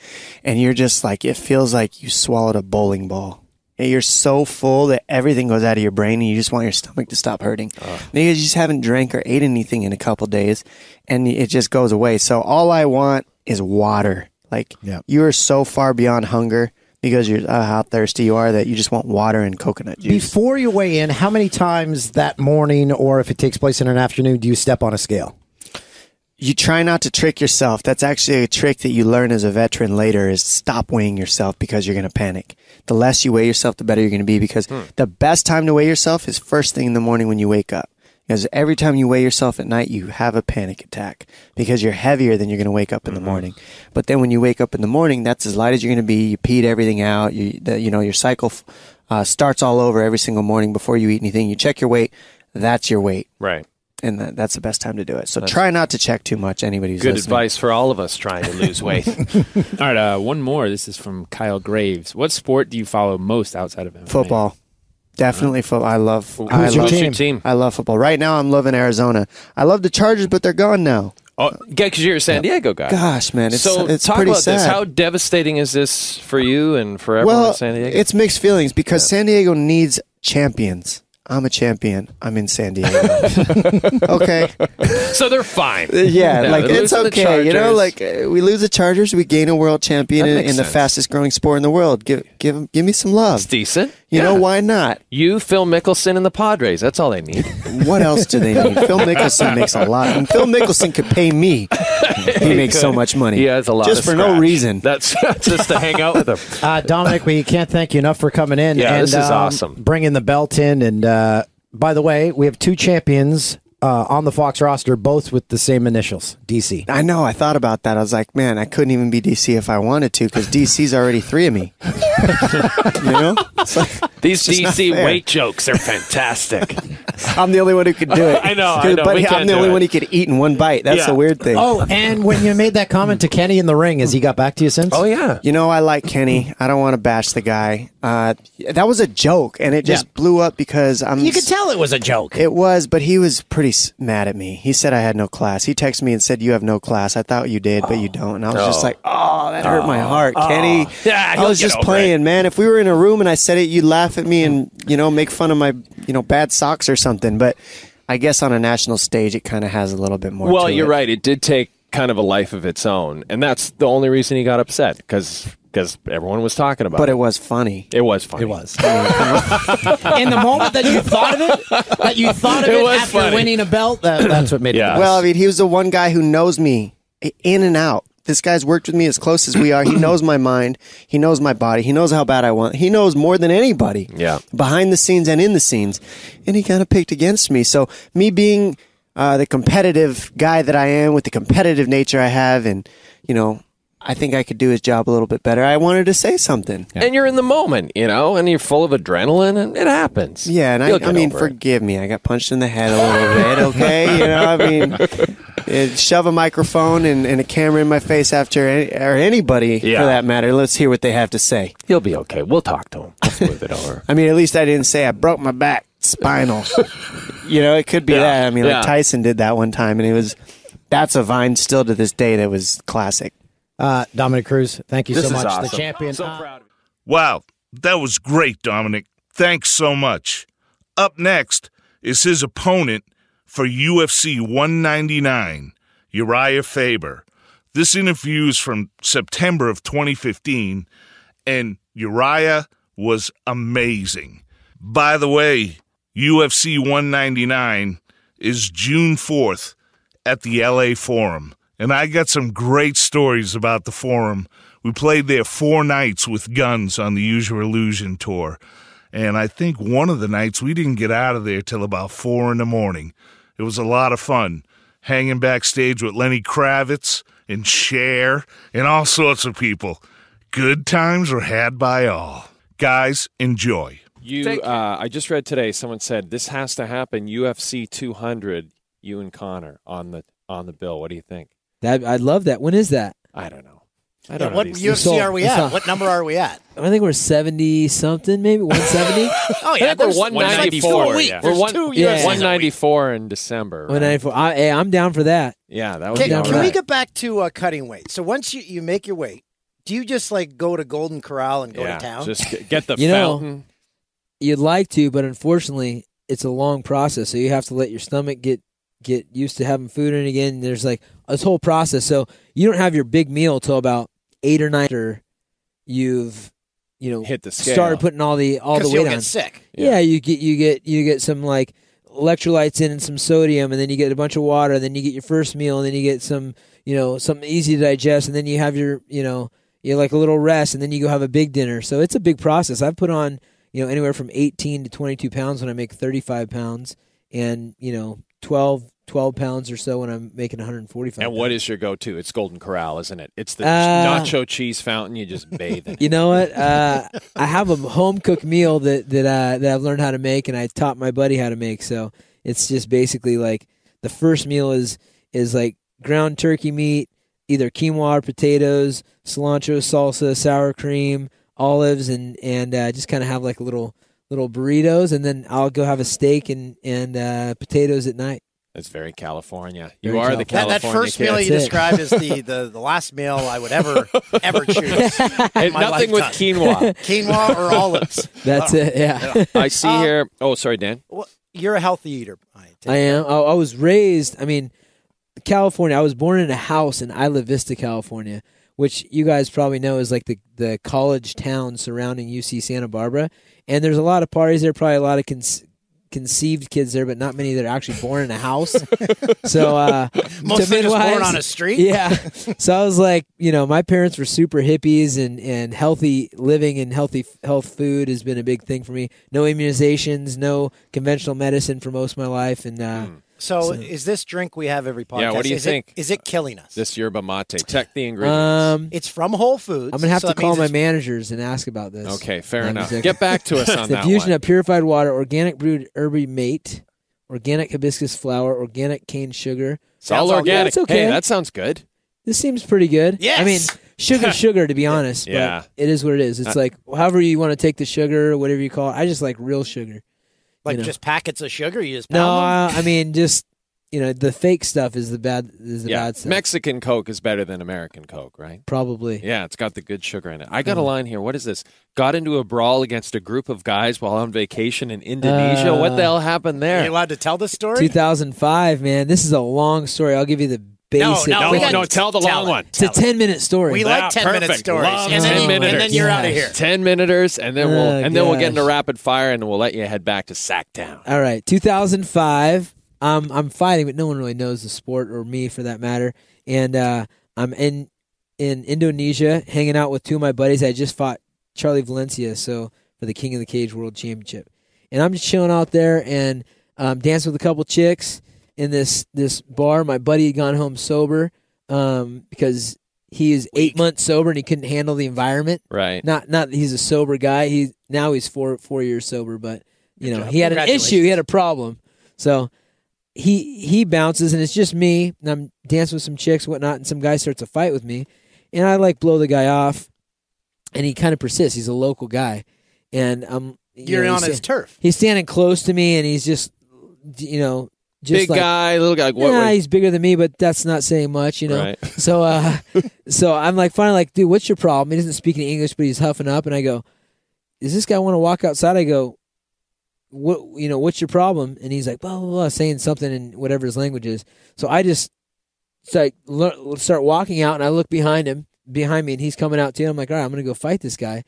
and you're just like, it feels like you swallowed a bowling ball. And You're so full that everything goes out of your brain, and you just want your stomach to stop hurting. Maybe you just haven't drank or ate anything in a couple days, and it just goes away. So all I want is water. Like Yep. you are so far beyond hunger because you're uh, how thirsty you are that you just want water and coconut juice. Before you weigh in, how many times that morning, or if it takes place in an afternoon, do you step on a scale? you try not to trick yourself. That's actually a trick that you learn as a veteran later is stop weighing yourself because you're going to panic. The less you weigh yourself, the better you're going to be because the best time to weigh yourself is first thing in the morning when you wake up. Because every time you weigh yourself at night, you have a panic attack because you're heavier than you're going to wake up in the morning. But then when you wake up in the morning, that's as light as you're going to be. You peed everything out. You, the, you know, your cycle uh, starts all over every single morning before you eat anything. You check your weight. That's your weight Right. and that, that's the best time to do it. So try not to check too much. Anybody who's Good listening. advice for all of us trying to lose weight. All right, uh, one more. This is from Kyle Graves. What sport do you follow most outside of MMA? Football, definitely football. I love. I Who's your love, Who's your team? team? I love football. Right now, I'm loving Arizona. I love the Chargers, but they're gone now. Oh, yeah, because you're a San Diego guy. Gosh, man, it's so it's talk pretty about sad. this. How devastating is this for you and for everyone well, in San Diego? it's mixed feelings because San Diego needs champions. I'm a champion. I'm in San Diego. okay. so they're fine. Yeah, like it's lose to the okay. You know, like uh, we lose the Chargers, we gain a world champion That in, in the sense. fastest growing sport in the world. Give give give me some love. it's decent. You Yeah. know why not? You, Phil Mickelson, and the Padres. That's all they need. What else do they need? Phil Mickelson makes a lot. And Phil Mickelson could pay me. He makes so much money. He has a lot just of for no reason. That's just to hang out with him. Uh, Dominick, we can't thank you enough for coming in. Yeah, and, this is um, awesome. Bringing the belt in. And uh, by the way, we have two champions uh, on the Fox roster, both with the same initials, DC. I know. I thought about that. I was like, man, I couldn't even be DC if I wanted to because DC's already three of me. you know, it's like These just DC weight jokes are fantastic. I'm the only one who could do it. I know, I know. But We I'm the only it. one who could eat in one bite. That's Yeah. the weird thing. Oh, and when you made that comment to Kenny in the ring, has he got back to you since? oh yeah. You know, I like Kenny. I don't want to bash the guy. Uh, that was a joke, and it just Yeah. blew up because I'm. You could tell it was a joke. It was, but he was pretty s- mad at me. He said I had no class. He texted me and said, "You have no class." I thought you did, but you don't. And I was just Oh. like, "Oh, that hurt my oh. heart, Kenny." Oh. Yeah, I he'll was get just over playing, man. If we were in a room and I said it, you'd laugh at me and you know make fun of my you know bad socks or something. But I guess on a national stage, it kind of has a little bit more. Well, to you're it. right. It did take kind of a life of its own, and that's the only reason he got upset because everyone was talking about But it. it was funny. It was funny. It was. in the moment that you thought of it, that you thought of It it, was after funny. winning a belt, that, that's what made Yeah. it. the Well, I mean, he was the one guy who knows me in and out. this guy's worked with me as close as we are. He knows my mind. He knows my body. He knows how bad I want. He knows more than anybody. Yeah. Behind the scenes and in the scenes. And he kind of picked against me. So me being uh, the competitive guy that I am with the competitive nature I have and, you know, I think I could do his job a little bit better. I wanted to say something. And you're in the moment, you know, and you're full of adrenaline, and it happens. Yeah, and I, You'll I get mean, over it. forgive me. I got punched in the head a little bit, okay? You know, I mean, eh, shove a microphone and, and a camera in my face after any, or anybody Yeah. for that matter. Let's hear what they have to say. He'll be okay. We'll talk to him. We'll smooth it over. I mean, at least I didn't say I broke my back, spinal. you know, it could be Yeah, that. I mean, yeah. like Tyson did that one time, and it was that's a vine still to this day that was classic. Uh, Dominick Cruz, thank you This so much. The awesome. champion. So Uh, proud of you. Wow, that was great, Dominick. Thanks so much. Up next is his opponent for UFC 199, Urijah Faber. This interview is from September of 2015, and Uriah was amazing. By the way, UFC 199 is June 4th at the LA Forum. And I got some great stories about the Forum. We played there four nights with guns on the Use Your Illusion tour. And I think one of the nights we didn't get out of there till about four in the morning. It was a lot of fun hanging backstage with Lenny Kravitz and Cher and all sorts of people. Good times were had by all. Guys, enjoy. You, uh, I just read today. Someone said this has to happen. UFC 200. You and Conor on the on the bill. What do you think? That I'd love that. When is that? I don't know. I don't know. what UFC sold- are we we at? saw- What number are we at? I think we're seventy something, maybe one seventy. Oh yeah, we're one ninety four. one there's like ninety two four. a week. We're There's one, two Yeah. UFCs a one week. ninety four in December. One right? ninety four. I, hey, I'm down for that. Yeah, that would Can, down can for we that. get back to uh, cutting weight? So once you, you make your weight, do you just like go to Golden Corral and go yeah, to town? Just get- get the You know. You'd like to, but unfortunately, it's a long process. So you have to let your stomach get get used to having food in again. There's like this whole process. So you don't have your big meal till about eight or nine after you've you know Hit the scale. started putting all the all the weight on. sick. Yeah. you get you get you get some like electrolytes in and some sodium, and then you get a bunch of water. And then you get your first meal, and then you get some you know something easy to digest, and then you have your you know you like a little rest, and then you go have a big dinner. So it's a big process. I've put on you know anywhere from 18 to 22 pounds when I make 35 pounds, and you know 12 12 pounds or so when I'm making 145. And what pounds. is your go-to? It's Golden Corral, isn't it? It's the Uh, nacho cheese fountain. You just bathe in. it. You know what? Uh, I have a home cooked meal that that uh, that I've learned how to make, and I taught my buddy how to make. So it's just basically like the first meal is is like ground turkey meat, either quinoa or potatoes, cilantro, salsa, sour cream, olives, and and uh, just kind of have like a little little burritos, and then I'll go have a steak and and uh, potatoes at night. That's very California. You Very are the California. That, that first kid. meal you That's it. described is the, the, the last meal I would ever ever choose. And my nothing with quinoa. Quinoa or olives. That's it. Yeah, I see Um, here. Oh, sorry, Dan. Well, you're a healthy eater. I, I am. I, I was raised. I mean, California. I was born in a house in Isla Vista, California, which you guys probably know is like the the college town surrounding UC Santa Barbara. And there's a lot of parties there. Probably a lot of con- conceived kids there, but not many that are actually born in a house. so uh, Most to of them just born on a street. yeah. So I was like, you know, my parents were super hippies and, and healthy living and healthy health food has been a big thing for me. No immunizations, no conventional medicine for most of my life. And, uh, So, is this drink we have every podcast? Yeah, what do you is think? It, is it killing us? This yerba mate. Check the ingredients. um, it's from Whole Foods. I'm gonna have so to call my it's- managers and ask about this. okay, fair One enough. second. Get back to us on It's the that fusion one. of purified water, organic brewed yerba mate, organic hibiscus flower, organic cane sugar. it's all organic. good. It's okay. Hey, that sounds good. This seems pretty good. Yes! I mean, sugar, sugar. To be honest, Yeah. but it is what it is. It's Uh, like however you want to take the sugar, whatever you call it. I just like real sugar. Like you know. just packets of sugar. You just No, them? uh, I mean just you know the fake stuff is the bad is the yeah, bad stuff. Mexican Coke is better than American Coke, right? Probably. Yeah, it's got the good sugar in it. I got a line here. What is this? Got into a brawl against a group of guys while on vacation in Indonesia. what the hell happened there? Are you allowed to tell this story? 2005, man. This is a long story. I'll give you the No, basic. no, No, we no, tell the tell long it. one. it's a 10 minute story. We like ten minute stories, Love and then, 10 you, and then minutes. you're out of here. Ten minuters, and then we'll Oh, and then we'll get into rapid fire, and we'll let you head back to Sacktown. All right, 2005. Um, I'm fighting, but no one really knows the sport or me for that matter. And uh, I'm in in Indonesia, hanging out with two of my buddies. I just fought Charlie Valencia, so for the King of the Cage World Championship, and I'm just chilling out there and um, dancing with a couple chicks in this this bar. My buddy had gone home sober um, because he is eight months sober and he couldn't handle the environment. Right. Not not that he's a sober guy. He now he's four four years sober, but you know he had an issue. He had a problem. So he he bounces and it's just me and I'm dancing with some chicks whatnot and some guy starts a fight with me and I like blow the guy off and he kind of persists. He's a local guy and I'm you You're know, on his turf. He's standing close to me and he's just you know just Big like, guy, little guy. Like, what? Nah, he's bigger than me, but that's not saying much, you know. Right. So, uh, so I'm like, finally, like, dude, what's your problem? He doesn't speak any English, but he's huffing up, and I go, "Does this guy want to walk outside?" I go, "What, you know, what's your problem?" And he's like, blah blah blah, saying something in whatever his language is. So I just start lear- start walking out, and I look behind him, behind me, and he's coming out too. I'm like, all right, I'm gonna go fight this guy.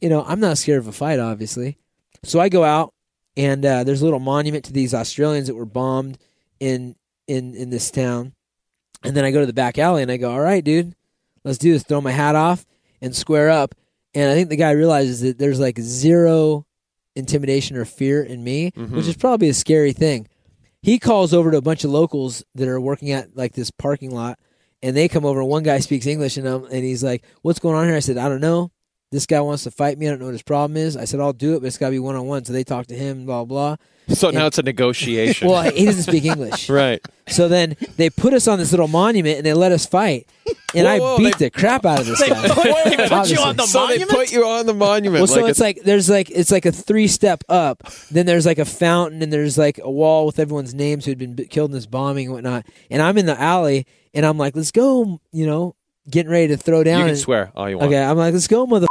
You know, I'm not scared of a fight, obviously. So I go out, and uh, there's a little monument to these Australians that were bombed in in in this town. And then I go to the back alley and I go, "All right, dude, let's do this." Throw my hat off and square up. And I think the guy realizes that there's like zero intimidation or fear in me, which is probably a scary thing. He calls over to a bunch of locals that are working at like this parking lot, and they come over. One guy speaks English, and um, and he's like, "What's going on here?" I said, "I don't know." This guy wants to fight me. I don't know what his problem is. I said, I'll do it, but it's got to be one on one. So they talk to him, blah, blah. so now it's a negotiation. Well, he doesn't speak English. right. So then they put us on this little monument and they let us fight. And Whoa, I beat they- the crap out of this guy. put you on the so monument. they put you on the monument. Well, so like it's like there's like it's like a three step up. Then there's like a fountain, and there's like a wall with everyone's names who had been b- killed in this bombing and whatnot. And I'm in the alley, and I'm like, let's go, you know, getting ready to throw down. you can and- swear all you want. Okay, I'm like, let's go, mother.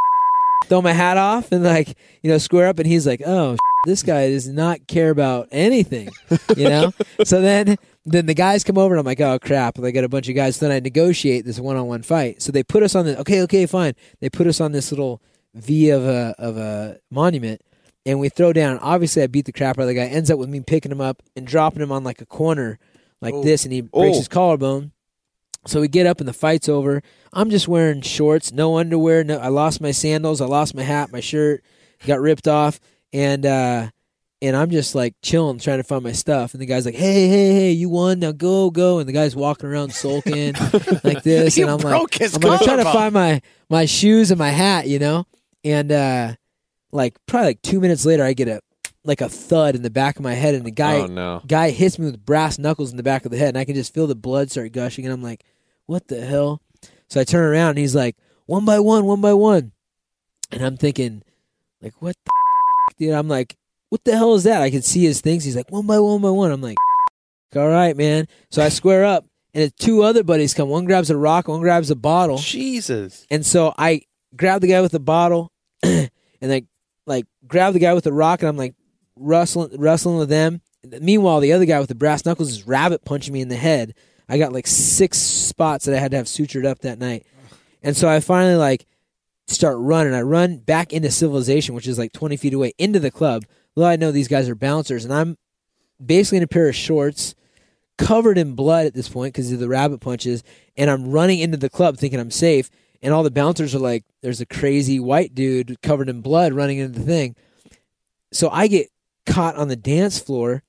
Throw my hat off and like you know square up, and he's like, oh, this guy does not care about anything, you know. so then then the guys come over, and I'm like, oh crap, they got a bunch of guys. So then I negotiate this one on one fight. So they put us on the okay, okay, fine. They put us on this little V of a of a monument, and we throw down. Obviously, I beat the crap out of the guy. Ends up with me picking him up and dropping him on like a corner like oh. this, and he breaks Oh. his collarbone. So we get up and the fight's over. I'm just wearing shorts, no underwear. No, I lost my sandals. I lost my hat. My shirt got ripped off, and uh, and I'm just like chilling, trying to find my stuff. And the guy's like, "Hey, hey, hey, you won! Now go, go!" And the guy's walking around sulking like this, You and I'm broke like, his I'm like, trying to find my my shoes and my hat, you know. And uh, like probably like two minutes later, I get a like a thud in the back of my head, and the guy Oh, no. guy hits me with brass knuckles in the back of the head, and I can just feel the blood start gushing, and I'm like, "What the hell?" So I turn around, and he's like, "One by one, one by one," and I'm thinking, like, "What the?" F-? Dude, I'm like, "What the hell is that?" I can see his things. He's like, "One by one, by one." I'm like, "All right, man." So I square up, and two other buddies come. One grabs a rock, one grabs a bottle. Jesus. And so I grab the guy with the bottle and I like grab the guy with the rock and I'm like wrestling wrestling with them. Meanwhile, the other guy with the brass knuckles is rabbit punching me in the head. I got like six spots that I had to have sutured up that night. And so I finally like start running. I run back into civilization, which is like 20 feet away, into the club. Well, I know these guys are bouncers, and I'm basically in a pair of shorts, covered in blood at this point because of the rabbit punches, and I'm running into the club thinking I'm safe. And all the bouncers are like, "There's a crazy white dude covered in blood running into the thing." So I get caught on the dance floor,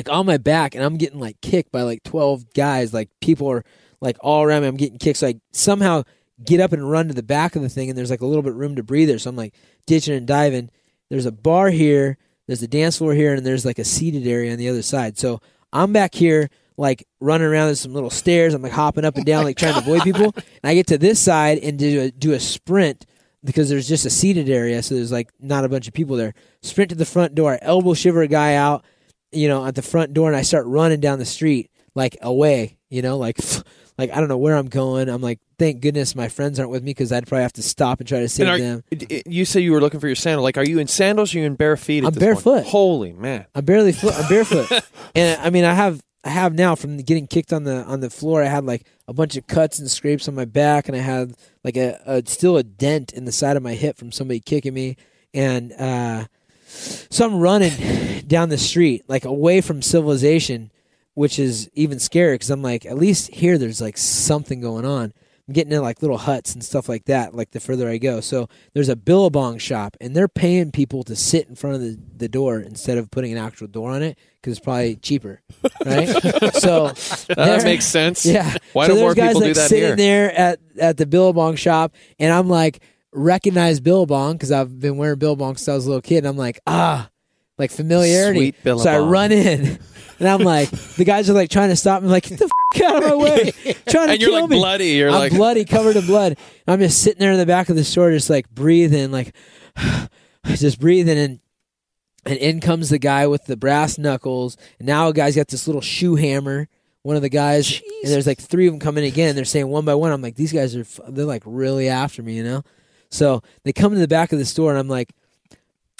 like on my back, and I'm getting like kicked by like 12 guys. Like people are like all around me. I'm getting kicked. So I somehow get up and run to the back of the thing, and there's like a little bit room to breathe there. So I'm like ditching and diving. There's a bar here. There's a dance floor here, and there's like a seated area on the other side. So I'm back here, like running around. There's some little stairs. I'm like hopping up and down, like trying to avoid people. And I get to this side and do a, do a sprint because there's just a seated area, so there's like not a bunch of people there. Sprint to the front door, elbow shiver a guy out, you know, at the front door, and I start running down the street like away, you know, like like I don't know where I'm going. I'm like, thank goodness my friends aren't with me because I'd probably have to stop and try to save are- them. you say you were looking for your sandal. Like, are you in sandals or are you in bare feet? At I'm this point? barefoot. Holy man! I'm barely fo- I'm barefoot, and I mean I have I have now from getting kicked on the on the floor. I had like a bunch of cuts and scrapes on my back, and I had like a, a still a dent in the side of my hip from somebody kicking me, and uh, so I'm running down the street like away from civilization, which is even scarier because I'm like at least here there's like something going on. I'm getting in like little huts and stuff like that. Like the further I go, so there's a billabong shop, and they're paying people to sit in front of the, the door instead of putting an actual door on it because it's probably cheaper, right? so That makes sense. Yeah. Why so don't more guys people like do that sitting here? there at at the Billabong shop, and I'm like recognize Billabong because I've been wearing Billabong since I was a little kid. And I'm like ah, like familiarity. Sweet so I run in, and I'm like the guys are like trying to stop me, like get the f- out of my way, trying to And you're kill like me. bloody. You're I'm like bloody, covered in blood. I'm just sitting there in the back of the store, just like breathing, like just breathing, and and in comes the guy with the brass knuckles. And now a guy's got this little shoe hammer. One of the guys, and there's like three of them coming again. They're saying one by one. I'm like, these guys are, they're like really after me, you know. So they come to the back of the store, and I'm like,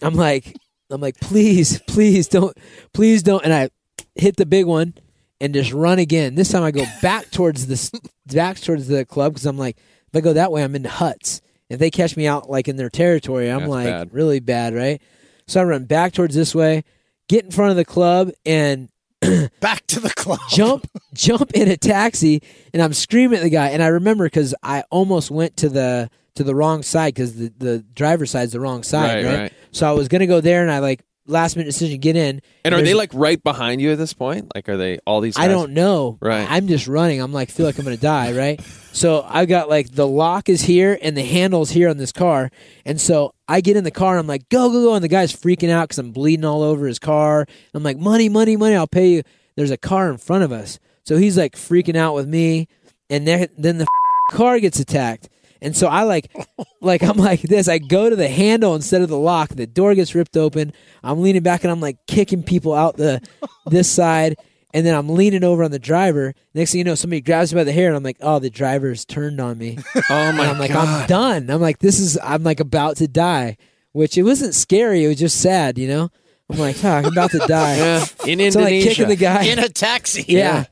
I'm like, I'm like, please, please don't, please don't. And I hit the big one and just run again. This time I go back towards this, back towards the club because I'm like, if I go that way, I'm into huts. If they catch me out like in their territory, I'm That's like bad. really bad, right? So I run back towards this way, get in front of the club, and Back to the club. jump jump in a taxi and I'm screaming at the guy and I remember because I almost went to the to the wrong side because the, the driver's side's the wrong side Right, right, right. so I was gonna go there and I like last minute decision get in And are they like right behind you at this point? Like, are they all these? Guys? I don't know Right. I'm just running I'm like feel like I'm gonna die right so I got like the lock is here and the handle's here on this car and so I get in the car and I'm like go go go. And the guy's freaking out because I'm bleeding all over his car. I'm like money money money I'll pay you. There's a car in front of us. So he's like freaking out with me. And then then the car gets attacked. And so I like like I'm like this. I go to the handle instead of the lock. The door gets ripped open. I'm leaning back and I'm like kicking people out the this side and then I'm leaning over on the driver next thing you know somebody grabs me by the hair and I'm like oh the driver's turned on me Oh my and I'm like, god! I'm done. I'm like, this is, I'm like about to die, which it wasn't scary. It was just sad, you know? I'm like, fuck, I'm about to die. Yeah, in So like kicking the guy. In a taxi. yeah.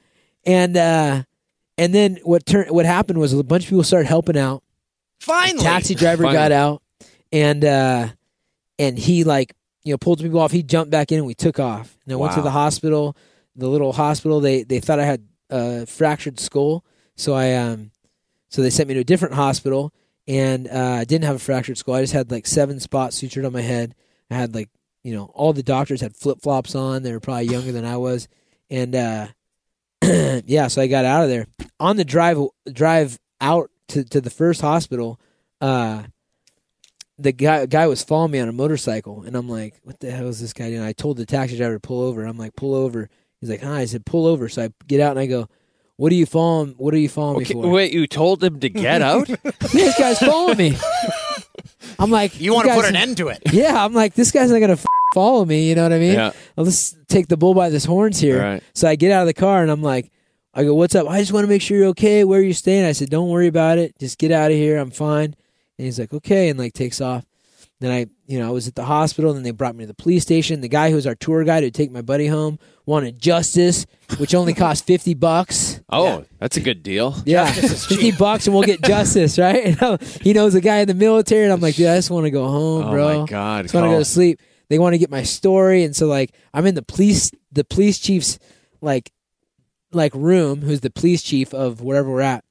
And, uh, and then what turned, what happened was a bunch of people started helping out. Finally. Taxi driver Finally. got out and, uh, and he like, you know, pulled people off. He jumped back in and we took off. And I went to the hospital, the little hospital. They, they thought I had a fractured skull. So I, um, so they sent me to a different hospital and uh, I didn't have a fractured skull. I just had like seven spots sutured on my head. I had like, you know, all the doctors had flip flops on. They were probably younger than I was. And uh, yeah, so I got out of there. On the drive drive out to, to the first hospital, uh, the guy guy was following me on a motorcycle, and I'm like, "What the hell is this guy doing?" I told the taxi driver to pull over. I'm like, "Pull over." He's like, "Hi." I said, "Pull over." So I get out and I go, "What are you following? What are you following Okay, me for?" wait, you told him to get out? this guy's following me. I'm like, You want to put an end to it. Yeah, I'm like, this guy's not gonna f- follow me. You know what I mean? Yeah. Well, let's take the bull by his horns here. Right. So I get out of the car and I'm like, I go, what's up? I just want to make sure you're okay. Where are you staying? I said, don't worry about it. Just get out of here. I'm fine. And he's like, okay, and like takes off. Then I, you know, I was at the hospital. Then they brought me to the police station. The guy who was our tour guide who'd take my buddy home wanted justice, which only cost fifty bucks. Oh, that's a good deal. Yeah, fifty bucks and we'll get justice, right? And I'm- he knows a guy in the military, and I'm like, dude, I just want to go home, Oh bro. Oh my God, I just want to go to sleep. They want to get my story, and so like I'm in the police, the police chief's like, like room, who's the police chief of wherever we're at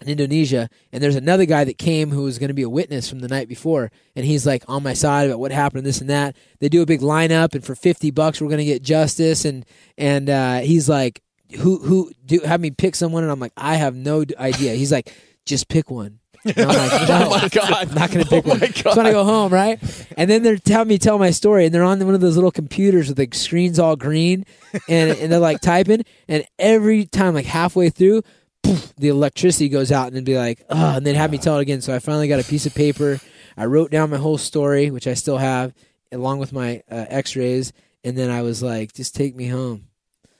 in Indonesia, and there's another guy that came who was going to be a witness from the night before, and he's like on my side about what happened, this and that. They do a big lineup, and for fifty bucks, we're going to get justice, and and uh, he's like, who who do have me pick someone, and I'm like, I have no idea. He's like, just pick one. And I'm like, no, Oh my god! I'm not going to pick Oh one. my I just want to go home, right? And then they're telling me tell my story, and they're on one of those little computers with the screens all green, and and they're like typing, and every time, like halfway through, poof, the electricity goes out, and it'd be like, oh, and then have me tell it again. So I finally got a piece of paper. I wrote down my whole story, which I still have, along with my uh, X-rays, and then I was like, just take me home.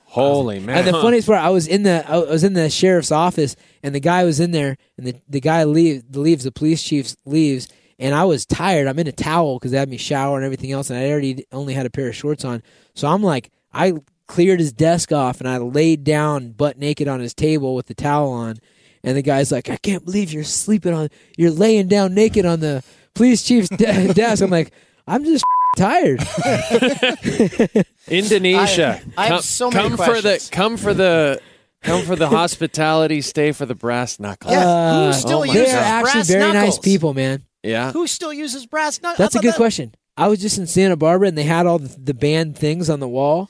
Holy man! And the funniest part, I was in the I was in the sheriff's office, and the guy was in there, and the the guy leave, leaves, the police chief leaves, and I was tired. I'm in a towel because they had me shower and everything else, and I already only had a pair of shorts on. So I'm like, I cleared his desk off, and I laid down butt naked on his table with the towel on, and the guy's like, I can't believe you're sleeping on, you're laying down naked on the police chief's de- desk. I'm like, I'm just tired. Indonesia. I- I have come, so many come for the come for the Come for the hospitality, stay for the brass knuckles. Yeah, Uh, who still oh my They uses are actually brass very nice people, man. Yeah. Who still uses brass knuckles? That's a good question. I was just in Santa Barbara and they had all the, the band things on the wall,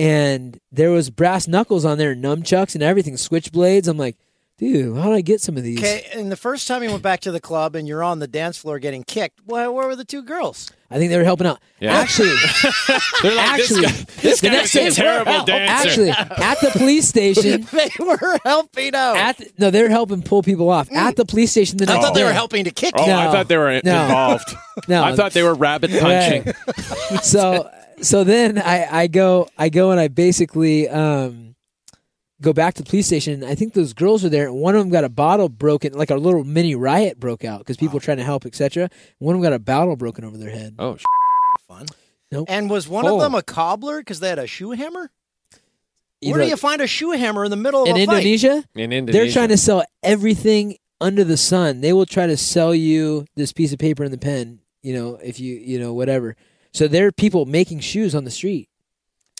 and there was brass knuckles on there, nunchucks and everything, switchblades. I'm like, dude, how do I get some of these? Okay, and the first time you went back to the club and you're on the dance floor getting kicked, where, where were the two girls? I think they were helping out. Yeah. Actually, They're like, actually, this guy, this the guy is a day- terrible oh, dancer. actually, at the police station, they were helping out. at the, no, they're helping pull people off mm. at the police station. The I next thought they were helping to kick oh, you. I thought they were No. involved. No, I thought they were rabbit punching. Right. so so then I, I go I go and I basically um, go back to the police station. I think those girls were there, and one of them got a bottle broken, like a little mini riot broke out because people were trying to help, etc. One of them got a bottle broken over their head. Oh, sh- Fun. Nope. And was one Oh. of them a cobbler because they had a shoe hammer? Where Either- do you find a shoe hammer in the middle of in a fight? Indonesia, in Indonesia. they're trying to sell everything under the sun. They will try to sell you this piece of paper and the pen. You know, if you you know whatever. So there are people making shoes on the street.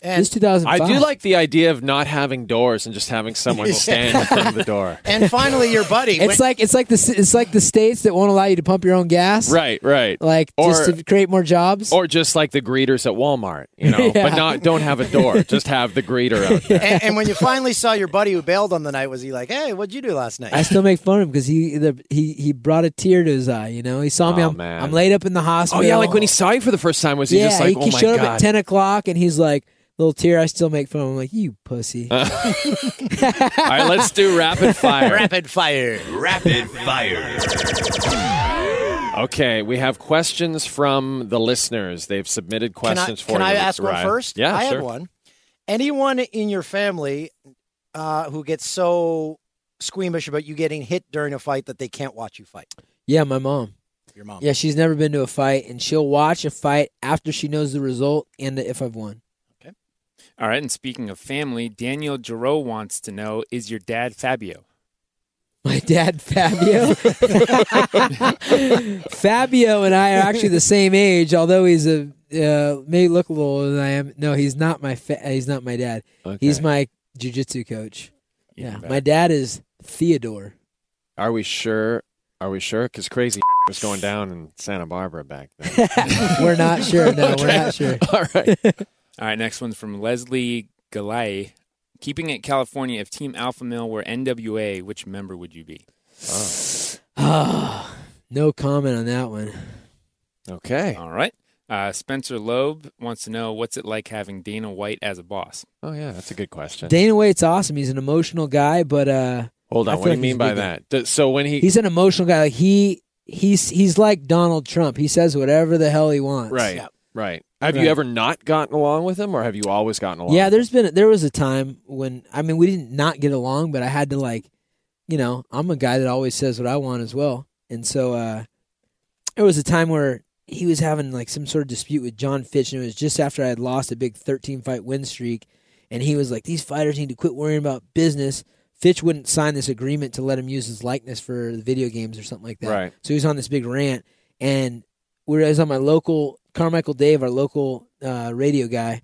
And, This 2005. I do like the idea of not having doors and just having someone stand in front of the door. and finally, your buddy. It's went- like it's like the it's like the states that won't allow you to pump your own gas. Right, right. like just to create more jobs. Or just like the greeters at Walmart, you know, Yeah. but not don't have a door. Just have the greeter out there. and, and when you finally saw your buddy who bailed on the night, was he like, "Hey, what'd you do last night?" I still make fun of him because he the, he he brought a tear to his eye. You know, he saw me. Oh, I'm, man. I'm laid up in the hospital. Oh hospital. yeah, like when he saw you for the first time, was he yeah, just like, he, oh he my showed god? up at ten o'clock and he's like little tear. I still make fun of him. I'm like you pussy. All right, let's do rapid fire. Rapid fire. Rapid fire. Okay, we have questions from the listeners. They've submitted Can I, questions for can you. Can I ask one Ryan. first? Yeah, I sure. had one. Anyone in your family uh, who gets so squeamish about you getting hit during a fight that they can't watch you fight? yeah, my mom. Your mom. Yeah, she's never been to a fight, and she'll watch a fight after she knows the result and if I've won. All right, and speaking of family, Daniel Giroux wants to know: Is your dad Fabio? My dad, Fabio. Fabio and I are actually the same age, although he's a uh, may look a little older than I am. No, he's not my fa- he's not my dad. He's my jujitsu coach. Even Yeah, better. my dad is Theodore. Are we sure? Are we sure? Because crazy was going down in Santa Barbara back then. we're not sure. No, we're not sure. All right. All right, next one's from Leslie Galay. Keeping it California, if Team Alpha Male were NWA, which member would you be? Ah, no comment on that one. Okay. All right. Uh, Spencer Loeb wants to know what's it like having Dana White as a boss? Oh yeah, that's a good question. Dana White's awesome. He's an emotional guy, but uh, Hold on. feel What do you like he's mean by good guy. that? Does- So when he he's an emotional guy. Like he he's he's like Donald Trump. He says whatever the hell he wants. right, Yeah. Right. Have Right. you ever not gotten along with him, or have you always gotten along? Yeah, there's been there was a time when I mean we didn't not get along, but I had to like, you know, I'm a guy that always says what I want as well, and so uh, there was a time where he was having like some sort of dispute with Jon Fitch, and it was just after I had lost a big 13 fight win streak, and he was like, "These fighters need to quit worrying about business." Fitch wouldn't sign this agreement to let him use his likeness for the video games or something like that. Right. So he was on this big rant, and we were I was on my local Carmichael Dave, our local uh, radio guy,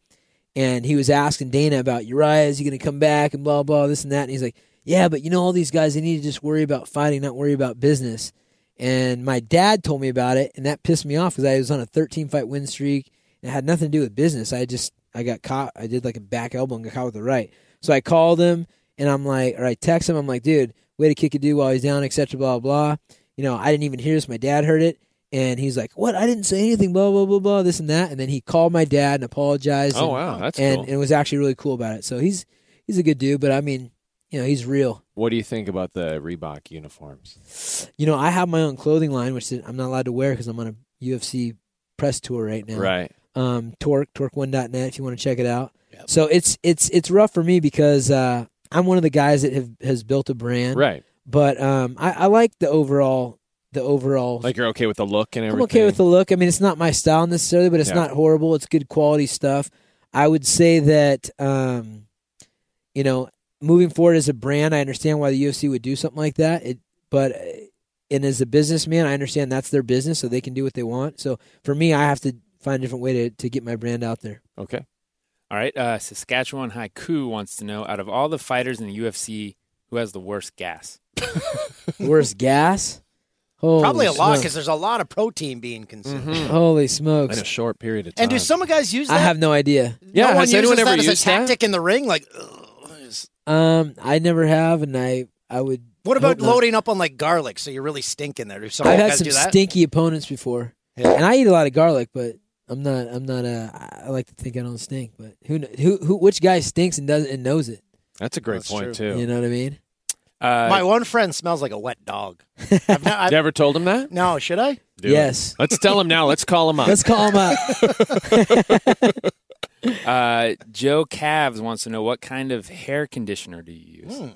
and he was asking Dana about Urijah, is he going to come back and blah blah this and that, and he's like, yeah, but you know all these guys, they need to just worry about fighting, not worry about business. And my dad told me about it, and that pissed me off because I was on a 13 fight win streak and it had nothing to do with business. I just I got caught. I did like a back elbow and got caught with the right. So I called him and I'm like, or I text him. I'm like, dude, way to kick a dude while he's down, etc. Blah blah. You know, I didn't even hear this. My dad heard it, and he's like, "What? I didn't say anything." Blah blah blah blah. This and that. And then he called my dad and apologized. Oh and, wow, that's and, cool. and it was actually really cool about it. So he's he's a good dude, but I mean, you know, he's real. What do you think about the Reebok uniforms? You know, I have my own clothing line, which I'm not allowed to wear because I'm on a UFC press tour right now. Right. Um, Torque, Torque1.net if you want to check it out. Yep. So it's it's it's rough for me because uh, I'm one of the guys that have has built a brand. Right. But um, I, I like the overall the overall. Like you're okay with the look and everything. I'm okay with the look. I mean, it's not my style necessarily, but it's Yeah. not horrible. It's good quality stuff. I would say that, um, you know, moving forward as a brand, I understand why the UFC would do something like that. It, but, uh, and as a businessman, I understand that's their business, so they can do what they want. So for me, I have to find a different way to, to get my brand out there. Okay. All right. Uh, Saskatchewan Haiku wants to know out of all the fighters in the UFC, who has the worst gas? Worst gas? Holy Probably a lot because there's a lot of protein being consumed. Holy smokes. in a short period of time. And do some guys use that? I have no idea. Yeah, no one has anyone uses ever that as used a that? tactic in the ring. Like, ugh, Um, I never have, and I I would. what about hope not. loading up on like garlic so you really stink in there? Do some I've had guys some do that? stinky opponents before, Yeah. and I eat a lot of garlic, but I'm not. I'm not. Uh, I like to think I don't stink, but who kn- who who which guy stinks and doesn't and knows it? That's a great That's point true. too. You know what I mean? Uh, My one friend smells like a wet dog. I've not, I've, You ever told him that? no, should I? Do it. yes. Let's tell him now. Let's call him up. Let's call him up. uh, Joe Cavs wants to know what kind of hair conditioner do you use? Hmm.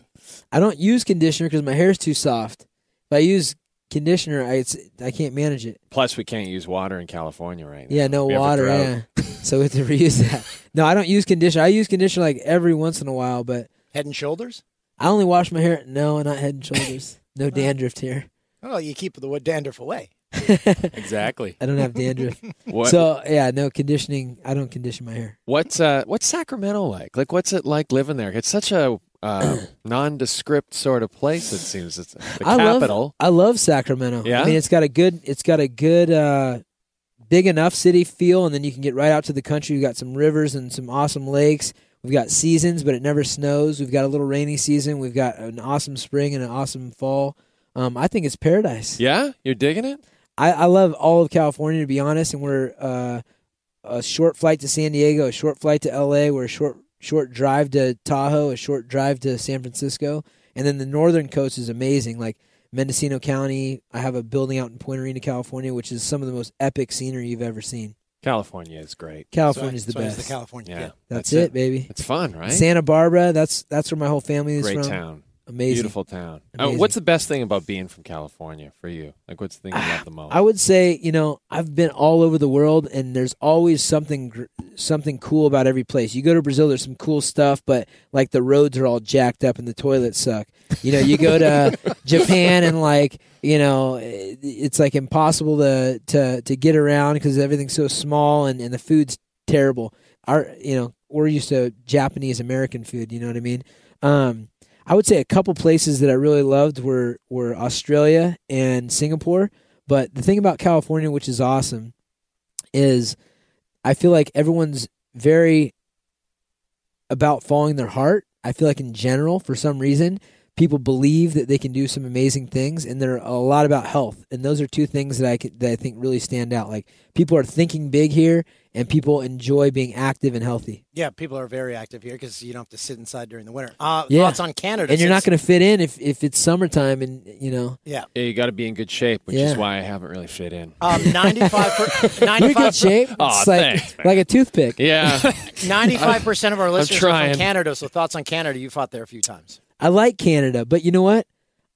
I don't use conditioner because my hair is too soft. If I use conditioner, I it's, I can't manage it. Plus, we can't use water in California right now. Yeah, no We water. Yeah, so we have to reuse that. No, I don't use conditioner. I use conditioner like every once in a while, but Head and shoulders? I only wash my hair. No, not head and shoulders. No dandruff here. Oh, you keep the wood dandruff away. Exactly. I don't have dandruff. What, So yeah, no conditioning. I don't condition my hair. what's uh, what's Sacramento like? Like, what's it like living there? It's such a uh, nondescript sort of place. It seems it's the I capital. love I love Sacramento. Yeah? I mean it's got a good it's got a good uh, big enough city feel, and then you can get right out to the country. We've got some rivers and some awesome lakes. We've got seasons, but it never snows. We've got a little rainy season. We've got an awesome spring and an awesome fall. Um, I think it's paradise. yeah, you're digging it. I, I love all of California to be honest, and we're uh, a short flight to San Diego, a short flight to L.A., we're a short short drive to Tahoe, a short drive to San Francisco, and then the northern coast is amazing. Like Mendocino County, I have a building out in Point Arena, California, which is some of the most epic scenery you've ever seen. California is great. California's the So is best. the California Yeah, kid. that's, it, baby. It's fun, right? Santa Barbara, that's that's where my whole family is Great from. town. Amazing. Beautiful town. Uh, what's the best thing about being from California for you? Like, what's the thing you love the most? I would say, you know, I've been all over the world, and there's always something gr- something cool about every place. You go to Brazil, there's some cool stuff, but like the roads are all jacked up and the toilets suck. You know, you go to Japan and like, you know, it- it's like impossible to to to get around because everything's so small and and the food's terrible. Our, you know, we're used to Japanese American food. You know what I mean? Um, I would say a couple places that I really loved were were Australia and Singapore. But the thing about California, which is awesome, is I feel like everyone's very about following their heart. I feel like in general, for some reason, people believe that they can do some amazing things, and they're a lot about health. And those are two things that I could, that I think really stand out. Like people are thinking big here, and people enjoy being active and healthy. Yeah, people are very active here because you don't have to sit inside during the winter. Uh, Yeah. Thoughts on Canada? And you're not going to fit in if, if it's summertime, and you know. Yeah. yeah, you got to be in good shape, which Yeah. is why I haven't really fit in. Um, 95 per, 95 good shape. Aw, it's like thanks, man. like a toothpick. Yeah, 95% of our listeners are from Canada, so thoughts on Canada. You fought there a few times. I like Canada, but you know what?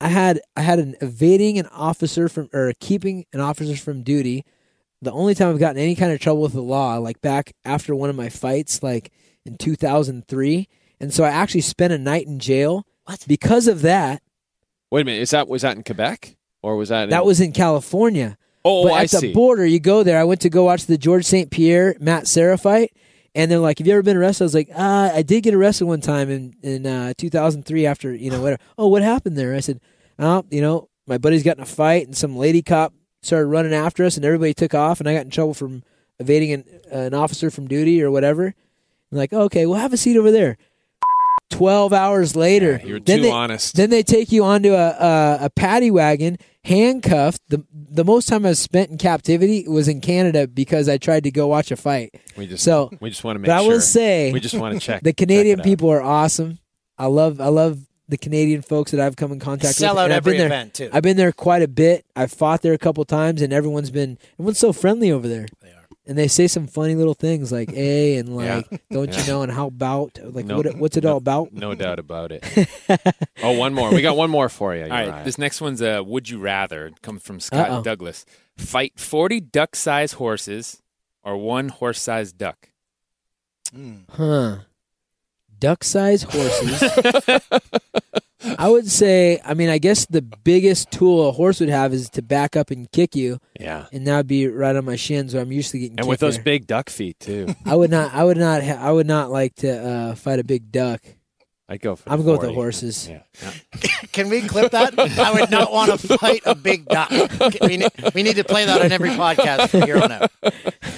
I had I had an evading an officer from or keeping an officer from duty. The only time I've gotten any kind of trouble with the law, like back after one of my fights, like in 2003, and so I actually spent a night in jail. What? Because of that, wait a minute. Is that was that in Quebec or was that in, that was in California. Oh, but I at the see. border, you go there. I went to go watch the George St. Pierre Matt Serra fight, and they're like, "Have you ever been arrested?" I was like, uh, "I did get arrested one time in in uh, 2003 after you know whatever." oh, what happened there? I said, "Oh, you know, my buddies got in a fight, and some lady cop started running after us, and everybody took off, and I got in trouble from evading an, an officer from duty or whatever." I'm like, "Okay, well, have a seat over there." Twelve hours later, Yeah, you're then too they, honest. Then they take you onto a, a a paddy wagon, handcuffed. the The most time I spent in captivity was in Canada because I tried to go watch a fight. We just So, we just want to make but I will say, we just want to check the Canadian check it out. people are awesome. I love I love the Canadian folks that I've come in contact Sell with. out I've every been there, event, too. I've been there quite a bit. I've fought there a couple times, and everyone's been everyone's so friendly over there. They are. And they say some funny little things like "a" and Yeah. like "don't Yeah. you know" and "how about" like No- what what's it all about? No doubt about it. oh, one more. We got one more for you. All right, Urijah. this next one's a would you rather. It comes from Scott Uh-oh. Douglas. Fight 40 duck sized horses or one horse sized duck. Huh. Duck sized horses I would say, I mean, I guess the biggest tool a horse would have is to back up and kick you, Yeah. and that would be right on my shins where I'm used to getting. Kicked. And with those there. big duck feet too. I would not. I would not. Ha- I would not like to uh, fight a big duck. I'd go for. I'm going with the horses. Yeah. Can we clip that? I would not want to fight a big duck. We need, we need to play that on every podcast from here on out.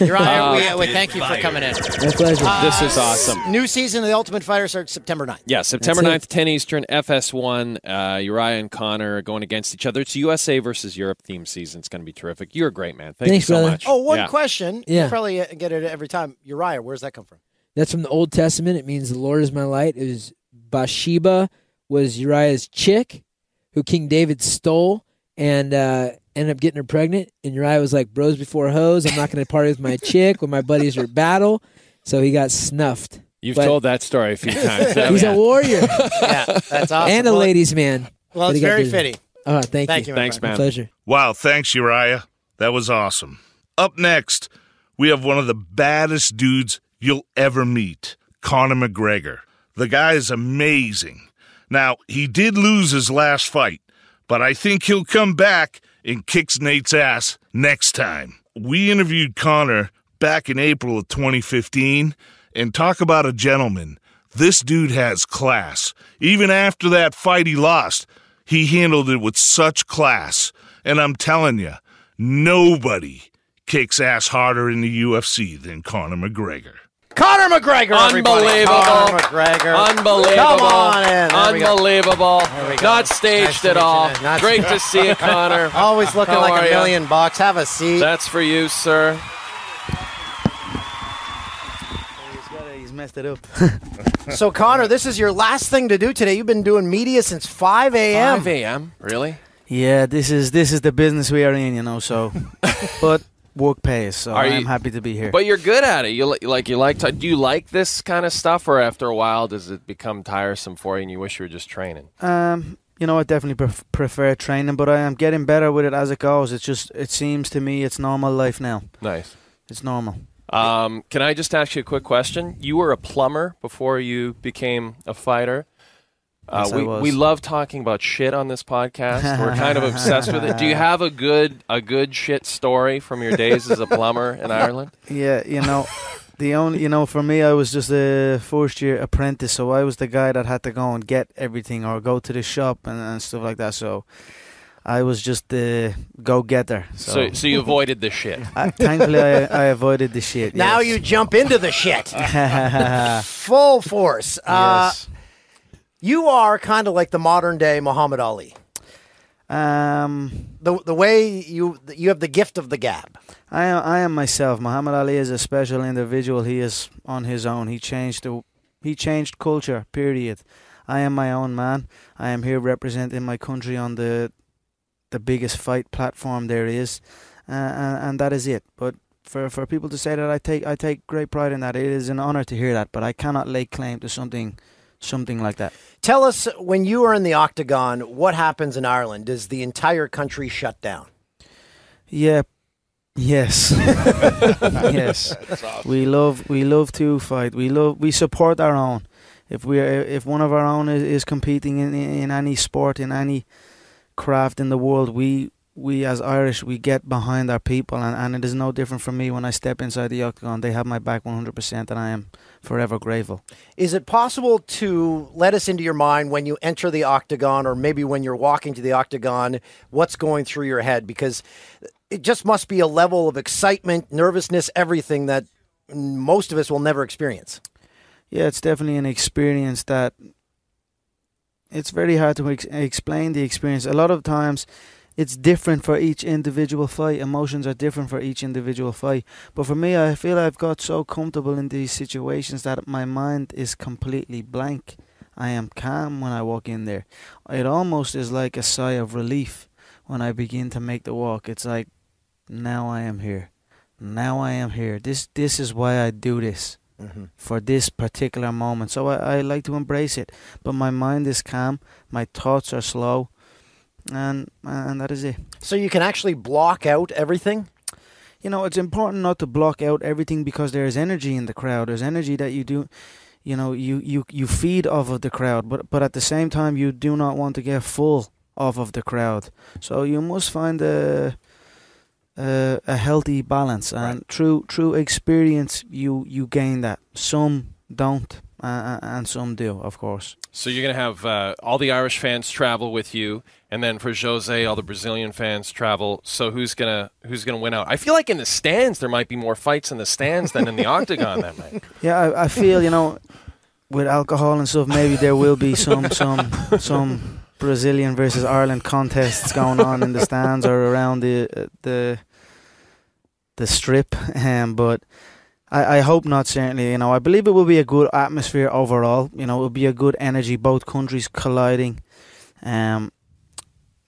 Urijah, we, we thank you for coming in. My pleasure. This is awesome. New season of The Ultimate Fighter starts September 9th. Yeah, September That's 9th, 10 Eastern, FS1. Uh, Urijah and Conor are going against each other. It's USA versus Europe theme season. It's going to be terrific. You're a great man. Thank Thanks, you so brother. much. Oh, one Yeah. question. Yeah. You probably uh, get it every time. Urijah, where's that come from? That's from the Old Testament. It means the Lord is my light. It was Bathsheba was Uriah's chick, who King David stole and uh, ended up getting her pregnant. And Uriah was like, "Bros before hoes. I'm not going to party with my chick when my buddies are at battle." So he got snuffed. You've But- told that story a few times. He's a warrior Yeah, that's awesome. and a Well, ladies' man. Well, But it's very busy. fitting. Oh, thank, Thank you, my Thanks, friend. man. Pleasure. Wow, thanks, Urijah. That was awesome. Up next, we have one of the baddest dudes you'll ever meet Conor McGregor. The guy is amazing. Now, he did lose his last fight, but I think he'll come back and kicks Nate's ass next time. We interviewed Conor back in April of 2015 and talk about a gentleman. This dude has class. Even after that fight he lost, he handled it with such class. And I'm telling you, nobody kicks ass harder in the UFC than Conor McGregor. Conor McGregor. Unbelievable. Conor McGregor. Unbelievable. Come on in. There we go. Unbelievable. we go. Not staged Nice at all. Nice Great to- to see you, Conor. Always looking How like a ya? million bucks. Have a seat. That's for you, sir. He's messed it up. so, Conor, this is your last thing to do today. You've been doing media since 5 a.m. 5 a.m. Really? Yeah, this is this is the business we are in, you know. So, but work pays, so Are I'm you- happy to be here. But you're good at it. You li- like you like to, do you like this kind of stuff or after a while does it become tiresome for you and you wish you were just training? Um, you know, I definitely pref- prefer training, but I am getting better with it as it goes. It's just, it seems to me, it's normal life now. Nice. It's normal. Um, can I just ask you a quick question? You were a plumber before you became a fighter. Uh, Yes, we we love talking about shit on this podcast. We're kind of obsessed with it. Do you have a good a good shit story from your days as a plumber in Ireland? Yeah, you know, the only, you know, for me, I was just a first year apprentice, so I was the guy that had to go and get everything or go to the shop and, and stuff like that. So I was just the go getter. So, So so you avoided the shit. I, thankfully, I, I avoided the shit. Now yes. you jump into the shit. Full force. Uh, You are kind of like the modern day Muhammad Ali. Um, The the way you you have the gift of the gab. I am, I am myself. Muhammad Ali is a special individual. He is on his own. He changed the, he changed culture. Period. I am my own man. I am here representing my country on the, the biggest fight platform there is, uh, and, and that is it. But for for people to say that, I take I take great pride in that. It is an honor to hear that. But I cannot lay claim to something, something like that. Tell us when you are in the octagon, what happens in Ireland? Does the entire country shut down? Yeah. Yes. yes. We love we love to fight. We love we support our own. If we are, if one of our own is, is competing in in any sport in any craft in the world, we we as Irish we get behind our people and, and it is no different for me when I step inside the octagon. They have my back 100% and I am forever Gravel. Is it possible to let us into your mind when you enter the octagon or maybe when you're walking to the octagon, what's going through your head? Because it just must be a level of excitement, nervousness, everything that most of us will never experience. Yeah, it's definitely an experience that it's very hard to ex- explain the experience. A lot of times it's different for each individual fight. Emotions are different for each individual fight. But for me, I feel I've got so comfortable in these situations that my mind is completely blank. I am calm when I walk in there. It almost is like a sigh of relief when I begin to make the walk. It's like now I am here. Now I am here. This this is why I do this mm-hmm. for this particular moment. So I, I like to embrace it. But my mind is calm, my thoughts are slow, and and that is it. So you can actually block out everything? You know, it's important not to block out everything because there is energy in the crowd. There's energy that you do. you know you, you, you feed off of the crowd, but but at the same time you do not want to get full off of the crowd. So you must find a a, a healthy balance, and through through experience you you gain that. Some don't, uh, and some do, of course. So you're going to have uh, all the Irish fans travel with you, and then for Jose, all the Brazilian fans travel. So who's gonna who's gonna win out? I feel like in the stands there might be more fights in the stands than in the octagon that night. Yeah, I, I feel you know, with alcohol and stuff, maybe there will be some some some Brazilian versus Ireland contests going on in the stands or around the uh, the the strip. Um, but I, I hope not. Certainly, you know, I believe it will be a good atmosphere overall. You know, it will be a good energy. Both countries colliding. Um,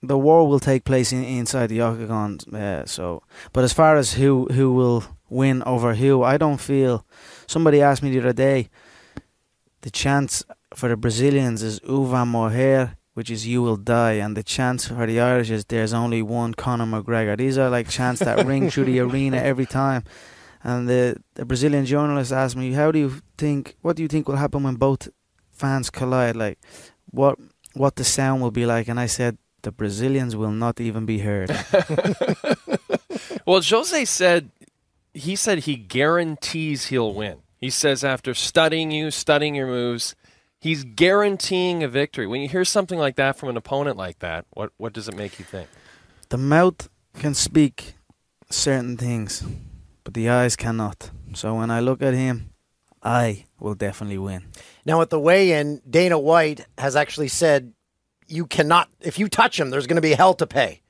the war will take place in, inside the octagon. Uh, so, but as far as who who will win over who, I don't feel. Somebody asked me the other day. The chance for the Brazilians is Uva Moher, which is you will die, and the chance for the Irish is there's only one Conor McGregor. These are like chants that ring through the arena every time. And the the Brazilian journalist asked me, "How do you think? What do you think will happen when both fans collide? Like, what what the sound will be like?" And I said, "The Brazilians will not even be heard." Well, Jose said he said he guarantees he'll win. He says after studying you, studying your moves, he's guaranteeing a victory. When you hear something like that from an opponent like that, what what does it make you think? the mouth can speak certain things, but the eyes cannot. So when I look at him, I will definitely win. Now, at the weigh-in, Dana White has actually said you cannot. If you touch him, there's going to be hell to pay.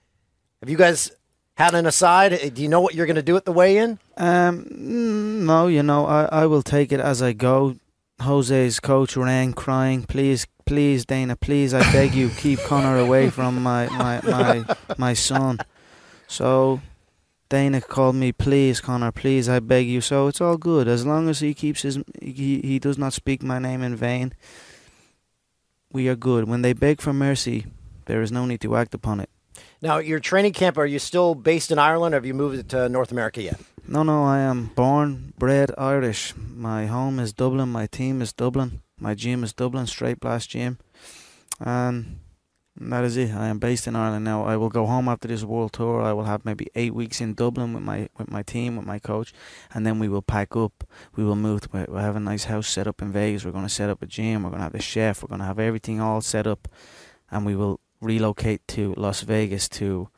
Have you guys had an aside? Uh, Do you know what you're going to do at the weigh-in? Um, mm, no, you know, I, I will take it as I go. Jose's coach rang crying, please, please, Dana, please, I beg you, keep Conor away from my, my, my, my son. So Dana called me, please, Conor, please, I beg you. So it's all good. As long as he keeps his, he, he does not speak my name in vain, we are good. When they beg for mercy, there is no need to act upon it. Now, your training camp, are you still based in Ireland or have you moved to North America yet? No, no, I am born, bred Irish. My home is Dublin. My team is Dublin. My gym is Dublin, Straight Blast Gym. And that is it. I am based in Ireland now. I will go home after this world tour. I will have maybe eight weeks in Dublin with my with my team, with my coach, and then we will pack up. We will move. To, we'll have a nice house set up in Vegas. We're going to set up a gym. We're going to have a chef. We're going to have everything all set up, and we will relocate to Las Vegas to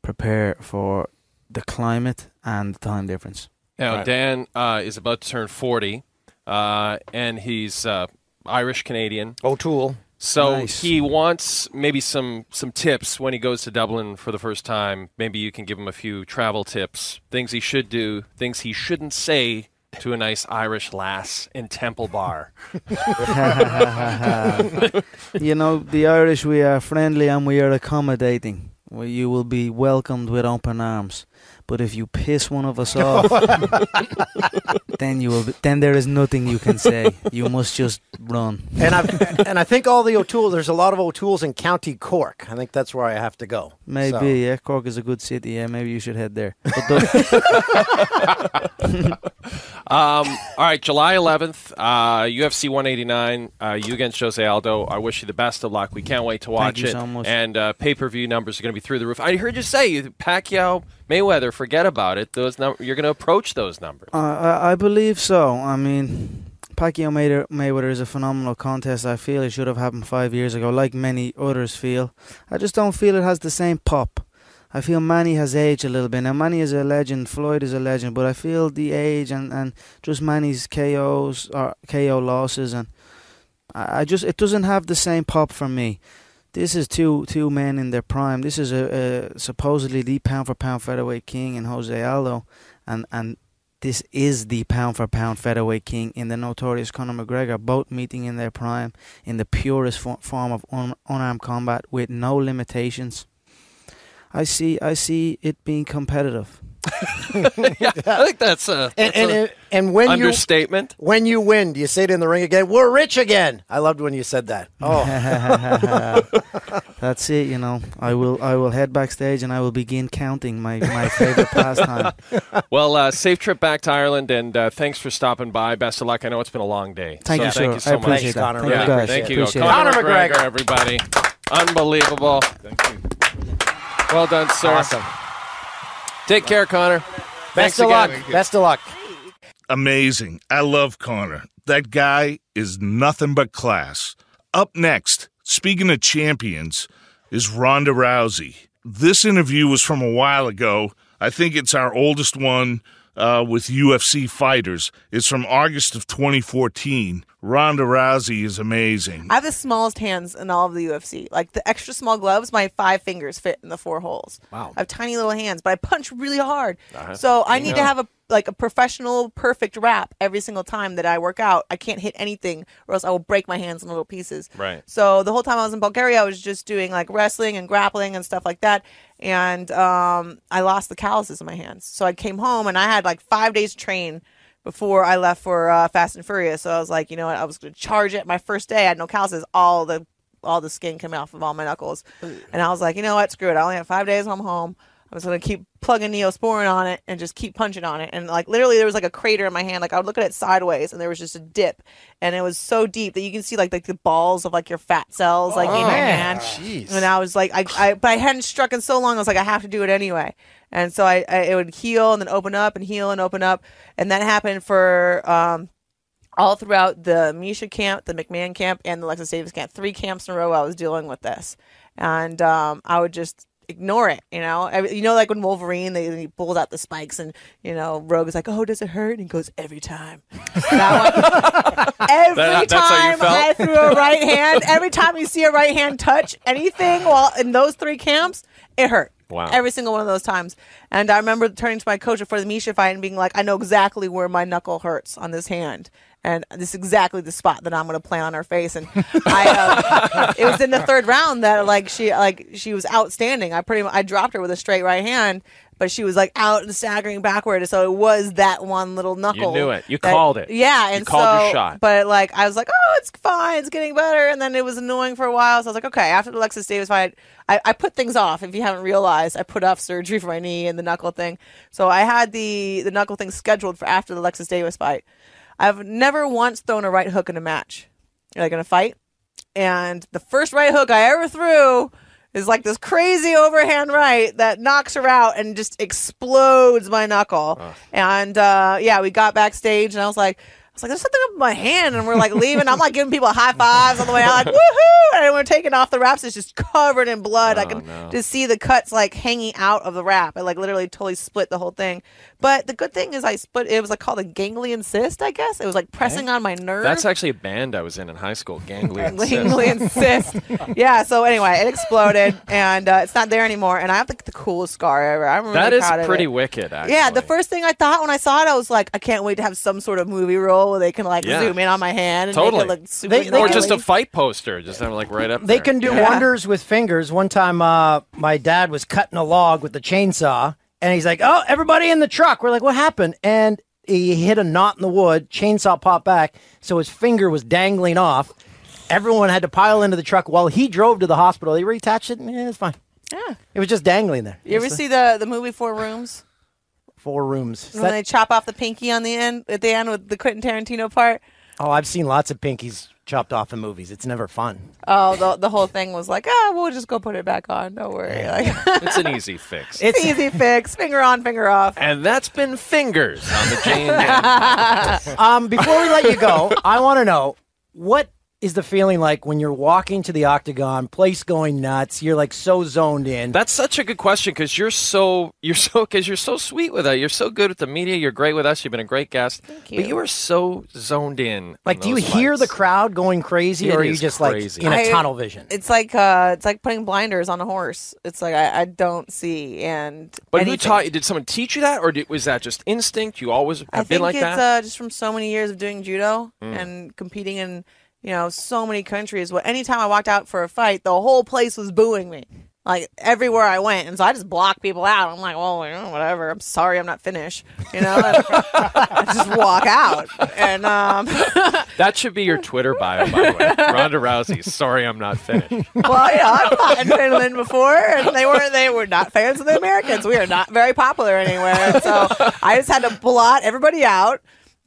prepare for the climate and the time difference. Now, Dan uh, is about to turn 40, uh, and he's uh, Irish Canadian. O'Toole. So Nice. he wants maybe some some tips when he goes to Dublin for the first time. Maybe you can give him a few travel tips, things he should do, things he shouldn't say to a nice Irish lass in Temple Bar. you know, the Irish, we are friendly and we are accommodating. You will be welcomed with open arms. But if you piss one of us off, then you will. Be, then there is nothing you can say. You must just run. And I and I think all the O'Toole. There's a lot of O'Tooles in County Cork. I think that's where I have to go. Maybe, So- yeah. Cork is a good city. Yeah, maybe you should head there. But the, Um, all right, July 11th, uh, UFC 189. Uh, you against Jose Aldo. I wish you the best of luck. We can't wait to watch you it. so much. And uh, pay per view numbers are going to be through the roof. I heard you say Pacquiao, Mayweather. Forget about it. Those num- you're going to approach those numbers. Uh, I, I believe so. I mean, Pacquiao Mayweather, is a phenomenal contest. I feel it should have happened five years ago, like many others feel. I just don't feel it has the same pop. I feel Manny has aged a little bit. Now, Manny is a legend, Floyd is a legend, but I feel the age and, and just Manny's KOs or KO losses, and I, I just it doesn't have the same pop for me. This is two two men in their prime. This is a, a supposedly the pound for pound featherweight king in Jose Aldo, and and this is the pound for pound featherweight king in the notorious Conor McGregor, both meeting in their prime in the purest fo- form of un- unarmed combat with no limitations. I see, I see it being competitive. yeah, I think that's a, And that's and, a and when you understatement. when you win, do you say it in the ring again? We're rich again. I loved when you said that. Oh, That's it. You know, I will I will head backstage and I will begin counting my my favorite pastime. Well, uh, safe trip back to Ireland, and uh, thanks for stopping by. Best of luck. I know it's been a long day. Thank so you, thank sir. you so I much. that. Conor. Thank Yeah, you guys. thank you. Appreciate Conor, it. McGregor, McGregor. everybody. Unbelievable. Thank you. Well done, sir. awesome. Take care, Conor. Best Thanks of luck. Best of luck. Amazing. I love Conor. That guy is nothing but class. Up next, speaking of champions, is Ronda Rousey. This interview was from a while ago. I think it's our oldest one uh, with UFC fighters. It's from August of 2014. Ronda Rousey is amazing. I have the smallest hands in all of the UFC. Like the extra small gloves, my five fingers fit in the four holes. Wow. I have tiny little hands, but I punch really hard. So I need to have a like a professional, perfect wrap every single time that I work out. I can't hit anything, or else I will break my hands in little pieces. Right. So the whole time I was in Bulgaria, I was just doing like wrestling and grappling and stuff like that. And um, I lost the calluses in my hands. So I came home and I had like five days to train before I left for uh, Fast and Furious. So I was like, you know what? I was going to charge it. My first day, I had no calluses. All the all the skin came off of all my knuckles, and I was like, you know what? Screw it. I only have five days. I'm home. I was gonna keep plugging Neosporin on it and just keep punching on it. And like literally, there was like a crater in my hand. Like I would look at it sideways, and there was just a dip, and it was so deep that you can see like like the balls of like your fat cells like in my hand. Jeez. And I was like, I, I, but I hadn't struck in so long. I was like, I have to do it anyway. And so I, I, it would heal and then open up and heal and open up, and that happened for um, all throughout the Miesha camp, the McMann camp, and the Lexus Davis camp. Three camps in a row, I was dealing with this, and um, I would just ignore it. You know, Every- you know, like when Wolverine, they, he pulls out the spikes, and you know, Rogue is like, "Oh, does it hurt?" And he goes, "Every time." That one- every That- that's how you time I threw a right hand, every time you see a right hand touch anything while in those three camps, it hurt. Wow. Every single one of those times. And I remember turning to my coach before the Miesha fight and being like, I know exactly where my knuckle hurts on this hand. And this is exactly the spot that I'm going to plant on her face. And I, uh, it was in the third round that like she, like she was outstanding. I pretty much, I dropped her with a straight right hand, but she was like out and staggering backward. So it was that one little knuckle. You knew it. You that- called it. Yeah. You And called so, your shot. But like, I was like, oh, it's fine. It's getting better. And then it was annoying for a while. So I was like, okay, after the Lexus Davis fight, I, I put things off. If you haven't realized, I put off surgery for my knee and the knuckle thing. So I had the, the knuckle thing scheduled for after the Lexus Davis fight. I've never once thrown a right hook in a match, like in a fight. And the first right hook I ever threw is like this crazy overhand right that knocks her out and just explodes my knuckle. And uh, yeah, we got backstage and I was like, was like, there's something up in my hand, and we're like leaving. I'm like giving people high fives on the way out, like woohoo! And we're taking off the wraps. It's just covered in blood. I Oh, can no. just see the cuts like hanging out of the wrap. It like literally totally split the whole thing. But the good thing is I split. It was like called a ganglion cyst, I guess. It was like pressing on my nerve. That's actually a band I was in in high school, Ganglion. Cyst. ganglion cyst. Yeah. So anyway, it exploded, and uh, it's not there anymore. And I have the, the coolest scar ever. I'm really That is proud of pretty it. wicked, actually. Yeah, the first thing I thought when I saw it, I was like, I can't wait to have some sort of movie role where they can like Yeah. zoom in on my hand and Totally. make it look super They- they or can- just a fight poster, just have like right up They there. can do Yeah. wonders with fingers. One time, uh, my dad was cutting a log with the chainsaw, and he's like, "Oh, everybody in the truck!" We're like, "What happened?" And he hit a knot in the wood. Chainsaw popped back, so his finger was dangling off. Everyone had to pile into the truck while he drove to the hospital. They reattached it. and Yeah, it's fine. Yeah. It was just dangling there. You ever It's see the the movie Four Rooms? Four rooms? Is When that- they chop off the pinky on the end at the end with the Quentin Tarantino part. oh, I've seen lots of pinkies chopped off in movies. It's never fun. Oh, the the whole thing was like, ah, we'll just go put it back on. Don't worry. Like, It's an easy fix. It's an easy fix. Finger on, finger off. and that's been fingers on the Jane Um, before we let you go, I want to know what is the feeling like when you're walking to the octagon, place going nuts, you're like so zoned in. That's such a good question because you're so you're so because you're so sweet with us. You're so good with the media. You're great with us. You've been a great guest. Thank you. But you are so zoned in. like, do you those hear the crowd going crazy, It or are you just crazy. like in a I- tunnel vision? It's like uh, it's like putting blinders on a horse. It's like I, I don't see and. But who taught you? Did someone teach you that, or did, was that just instinct? You always have I been think like it's that. uh, just from so many years of doing judo Mm. and competing in you know so many countries. Well, anytime I walked out for a fight, the whole place was booing me. like everywhere I went, and so I just block people out. I'm like, well, whatever. I'm sorry, I'm not finished. You know, I just walk out, and um, That should be your Twitter bio, by the way. Ronda Rousey. Sorry, I'm not finished. well, yeah, I've fought in Finland before, and they were they were not fans of the Americans. We are not very popular anywhere, so I just had to blot everybody out.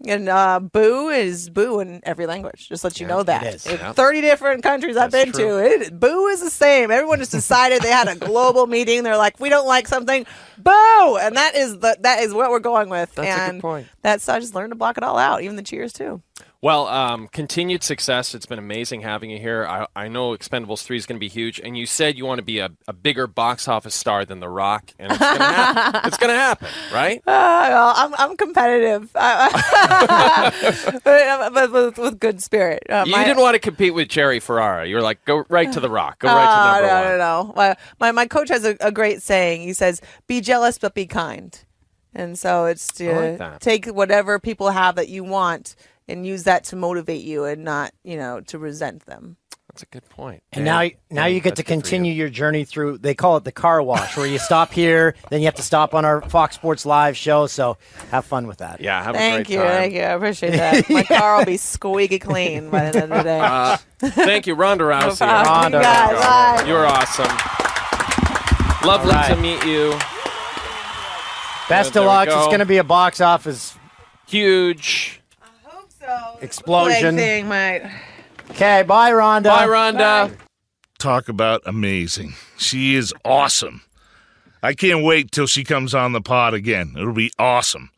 And uh, boo is boo in every language. Just let you know that. is. Yeah. Thirty different countries I've been to, it, boo is the same. Everyone just decided they had a global meeting. They're like, we don't like something, boo, and that is the that is what we're going with. That's a good point. That's I just learned to block it all out, even the cheers too. Well, um, continued success. It's been amazing having you here. I, I know Expendables 3 is going to be huge. And you said you want to be a, a bigger box office star than The Rock. And it's going to happen. it's going to happen, right? Uh, well, I'm I'm competitive, Uh, but, but with, with good spirit. Uh, You my- didn't want to compete with Jerry Ferrara. You were like, go right to The Rock. Go right Oh, to number no, one. no, no. My, my my coach has a, a great saying. He says, "Be jealous, but be kind." And so it's to like take whatever people have that you want and use that to motivate you, and not you know to resent them. That's a good point. And Dan, now, now Dan, you get to good for you. continue your journey through. They call it the car wash, where you stop here, then you have to stop on our Fox Sports Live show. So have fun with that. Yeah, have a Thank great you, time. thank you. I appreciate that. My car will be squeaky clean by the end of the day. Uh, thank you, Ronda Rousey. problem. You guys, bye. You're awesome. Lovely All right. to meet you. Best There of we luck. It's going to be a box office Huge. Explosion. Leg thing might. Okay, bye, Ronda. Bye, Ronda. Talk about amazing. She is awesome. I can't wait till she comes on the pod again. It'll be awesome.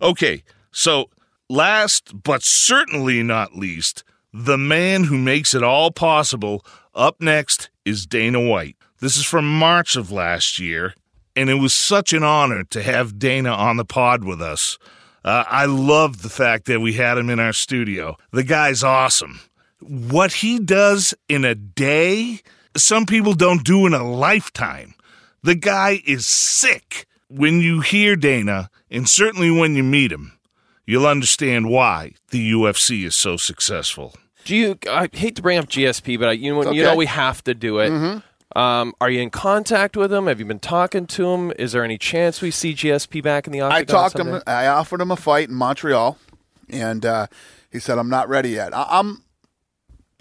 Okay, so last but certainly not least, the man who makes it all possible. Up next is Dana White. This is from March of last year, and it was such an honor to have Dana on the pod with us. Uh, I love the fact that we had him in our studio. The guy's awesome. What he does in a day, some people don't do in a lifetime. The guy is sick. When you hear Dana, and certainly when you meet him, you'll understand why the UFC is so successful. Do you? I hate to bring up GSP, but I, you know, you okay. know we have to do it. Mhm. Um, are you in contact with him? Have you been talking to him? Is there any chance we see GSP back in the octagon? I talked to someday? him. I offered him a fight in Montreal, and uh, he said, "I'm not ready yet." I, I'm,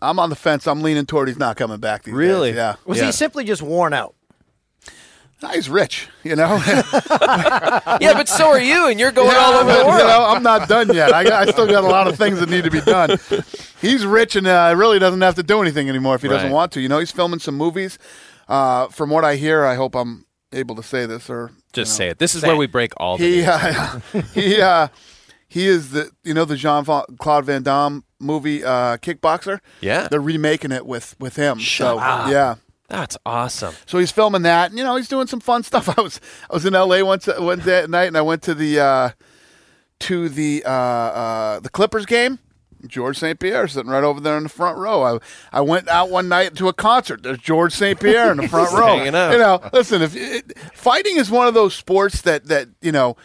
I'm on the fence. I'm leaning toward he's not coming back. These Really? days. Yeah. Was yeah. he simply just worn out? Nah, he's rich, you know. yeah, but so are you, and you're going Yeah, all over but, the world. You know, I'm not done yet. I, I still got a lot of things that need to be done. He's rich and uh, really doesn't have to do anything anymore if he doesn't want to. You know, he's filming some movies. Uh, from what I hear, I hope I'm able to say this or Just say it. This is where we break all the he uh, he uh, he is the you know the Jean Claude Van Damme movie uh, Kickboxer. Yeah. they're remaking it with with him. so up. yeah. That's awesome. So he's filming that, and you know he's doing some fun stuff. I was I was in L.A. once one day at night, and I went to the uh, to the uh, uh, the Clippers game. Georges St. Pierre sitting right over there in the front row. I I went out one night to a concert. There's Georges St. Pierre in the front row. You know, listen, if it, fighting is one of those sports that that you know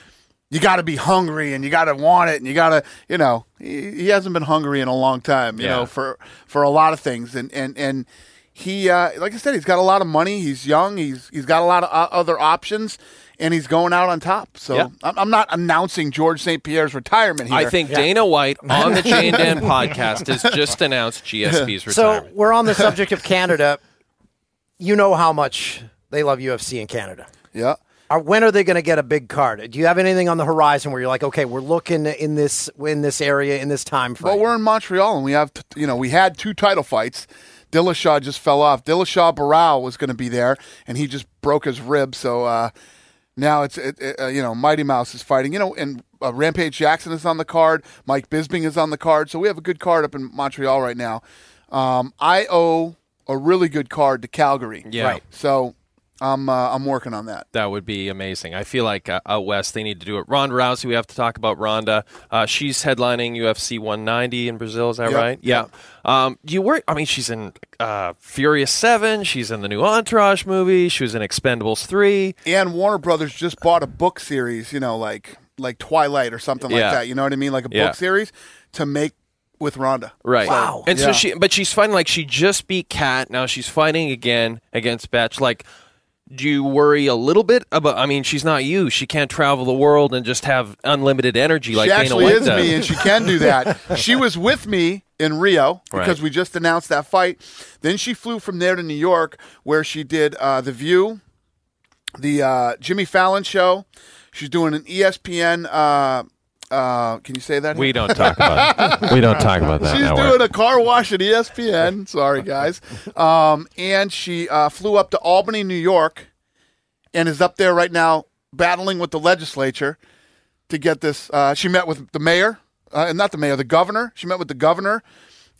you got to be hungry and you got to want it and you got to you know he, he hasn't been hungry in a long time. You Yeah. know for for a lot of things and and and he uh, like I said he's got a lot of money. He's young. He's he's got a lot of uh, other options. And he's going out on top. So Yeah. I'm, I'm not announcing Georges St. Pierre's retirement here. I think Dana White on the Jay and Dan podcast has just announced GSP's retirement. So we're on the subject of Canada. You know how much they love UFC in Canada. Yeah. Are, when are they going to get a big card? Do you have anything on the horizon where you're like, okay, we're looking in this in this area in this time frame? Well, we're in Montreal, and we have, t- you know, we had two title fights. Dillashaw just fell off. Dillashaw Barão was going to be there, and he just broke his rib. So uh, now it's, it, it, uh, you know, Mighty Mouse is fighting. You know, and uh, Rampage Jackson is on the card. Mike Bisping is on the card. So we have a good card up in Montreal right now. Um, I owe a really good card to Calgary. Yeah. Right. So I'm uh, I'm working on that. That would be amazing. I feel like uh, out west they need to do it. Ronda Rousey, we have to talk about Ronda. Uh, she's headlining UFC 190 in Brazil. Is that Yep. right? Yeah. Um, do you work? I mean, she's in uh, Furious Seven. She's in the new Entourage movie. She was in Expendables Three. And Warner Brothers just bought a book series, you know, like like Twilight or something like that. You know what I mean? Like a Yeah. book series to make with Ronda. Right. So, And yeah. so she, but she's fighting like she just beat Cat. Now she's fighting again against Batch. Like do you worry a little bit about? I mean, she's not you. She can't travel the world and just have unlimited energy like she Dana actually White is does. me, and she can do that. she was with me in Rio because Right. we just announced that fight. Then she flew from there to New York, where she did uh, the View, the uh, Jimmy Fallon show. She's doing an ESPN. Uh, uh, can you say that? We don't talk about. we don't talk about that. She's network. doing a car wash at ESPN. Sorry, guys. Um, and she uh, flew up to Albany, New York, and is up there right now battling with the legislature to get this. Uh, she met with the mayor, uh, and not the mayor, the governor. She met with the governor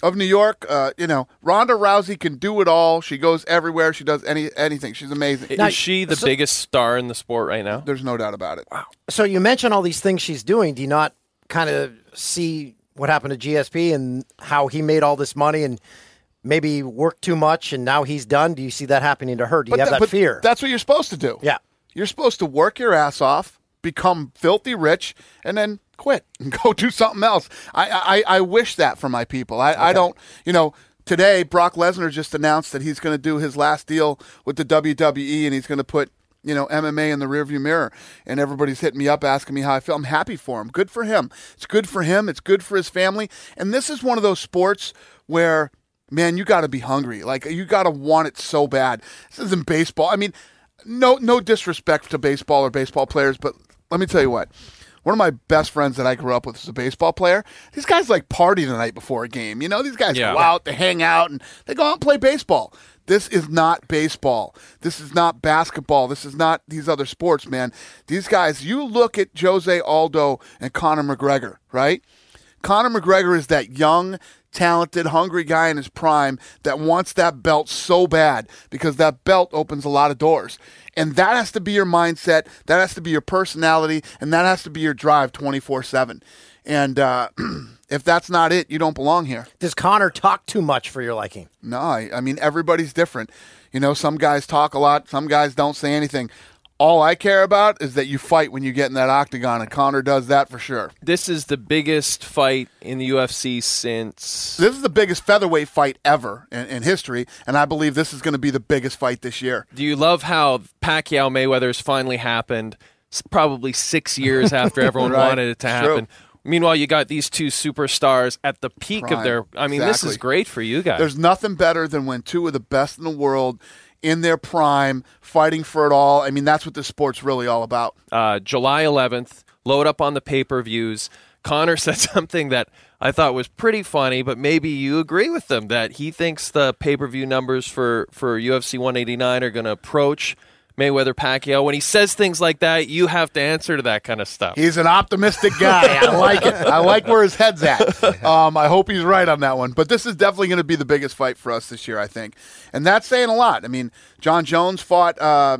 of New York. Uh, you know, Ronda Rousey can do it all. She goes everywhere. She does any anything. She's amazing. Is she the biggest star in the sport right now? There's no doubt about it. Wow. So you mention all these things she's doing. Do you not kind of see what happened to GSP and how he made all this money and maybe worked too much and now he's done? Do you see that happening to her? Do you have tha- that fear? That's what you're supposed to do. Yeah. You're supposed to work your ass off, become filthy rich, and then quit and go do something else. I I, I wish that for my people. I, I don't, you know. Today, Brock Lesnar just announced that he's going to do his last deal with the WWE, and he's going to put you know MMA in the rearview mirror. And everybody's hitting me up asking me how I feel. I'm happy for him. Good for him. It's good for him. It's good for his family. And this is one of those sports where man, you got to be hungry. Like you got to want it so bad. This isn't baseball. I mean, no no disrespect to baseball or baseball players, but let me tell you what. One of my best friends that I grew up with is a baseball player. These guys like party the night before a game. You know, these guys Yeah. go out, they hang out, and they go out and play baseball. This is not baseball. This is not basketball. This is not these other sports, man. These guys, you look at Jose Aldo and Conor McGregor, right? Conor McGregor is that young, talented, hungry guy in his prime that wants that belt so bad because that belt opens a lot of doors. And that has to be your mindset, that has to be your personality, and that has to be your drive 24 7. And uh, if that's not it, you don't belong here. Does Conor talk too much for your liking? No, I, I mean, everybody's different. You know, some guys talk a lot, some guys don't say anything. All I care about is that you fight when you get in that octagon, and Conor does that for sure. This is the biggest fight in the UFC since. This is the biggest featherweight fight ever in, in history, and I believe this is going to be the biggest fight this year. Do you love how Pacquiao Mayweather's finally happened? s- Probably six years after everyone Right. wanted it to It's true. happen. Meanwhile, you got these two superstars at the peak Prime. of their. I mean, this is great for you guys. There's nothing better than when two of the best in the world in their prime fighting for it all. I mean, that's what this sport's really all about. uh, July 11th. Load up on the pay per views. Conor said something that I thought was pretty funny, but maybe you agree with them that he thinks the pay per view numbers for, for UFC 189 are going to approach Mayweather Pacquiao. When he says things like that, you have to answer to that kind of stuff. He's an optimistic guy. I like it. I like where his head's at. Um, I hope he's right on that one. But this is definitely going to be the biggest fight for us this year, I think, and that's saying a lot. I mean, Jon Jones fought. Uh,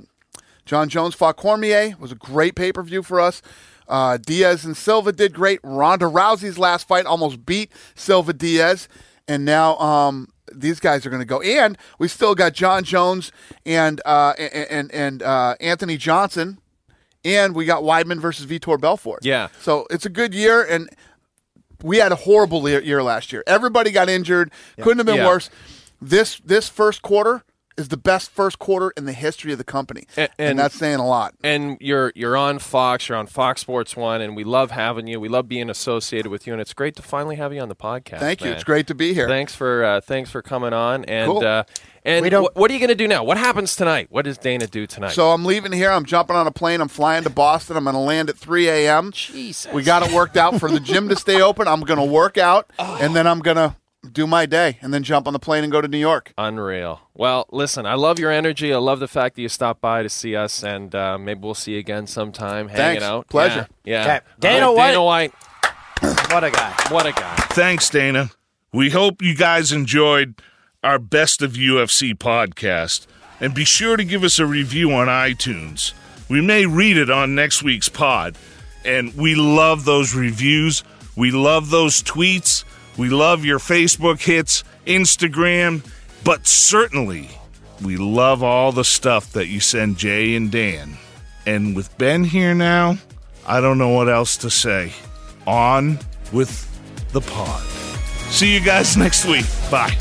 Jon Jones fought Cormier. It was a great pay per view for us. Uh, Diaz and Silva did great. Ronda Rousey's last fight almost beat Silva Diaz, and now um, these guys are going to go. And we still got Jon Jones and uh, and and, uh, Anthony Johnson and we got Weidman versus Vitor Belfort. Yeah. So it's a good year, and we had a horrible year, year last year. Everybody got injured. Couldn't have been Yeah. worse. This this first quarter is the best first quarter in the history of the company, A- and, and- that's saying a lot. and you're you're on Fox, you're on Fox Sports One, and we love having you. We love being associated with you, and it's great to finally have you on the podcast. Thank you. man. It's great to be here. Thanks for uh, thanks for coming on. And Cool. uh, and We don't- wh- what are you going to do now? What happens tonight? What does Dana do tonight? So I'm leaving here. I'm jumping on a plane. I'm flying to Boston. I'm going to land at 3 a.m. Jesus. We got it worked out for the gym to stay open. I'm going to work out, Oh. and then I'm going to do my day, and then jump on the plane and go to New York. Unreal. Well, listen, I love your energy. I love the fact that you stopped by to see us, and uh, maybe we'll see you again sometime. Hanging Thanks. out, Pleasure. Yeah. Okay. yeah. Dana All right, Dana White. What a guy. What a guy. Thanks, Dana. We hope you guys enjoyed our Best of UFC podcast. And be sure to give us a review on iTunes. We may read it on next week's pod. And we love those reviews. We love those tweets. We love your Facebook hits, Instagram. But certainly, we love all the stuff that you send Jay and Dan. And with Ben here now, I don't know what else to say. On with the pod. See you guys next week. Bye.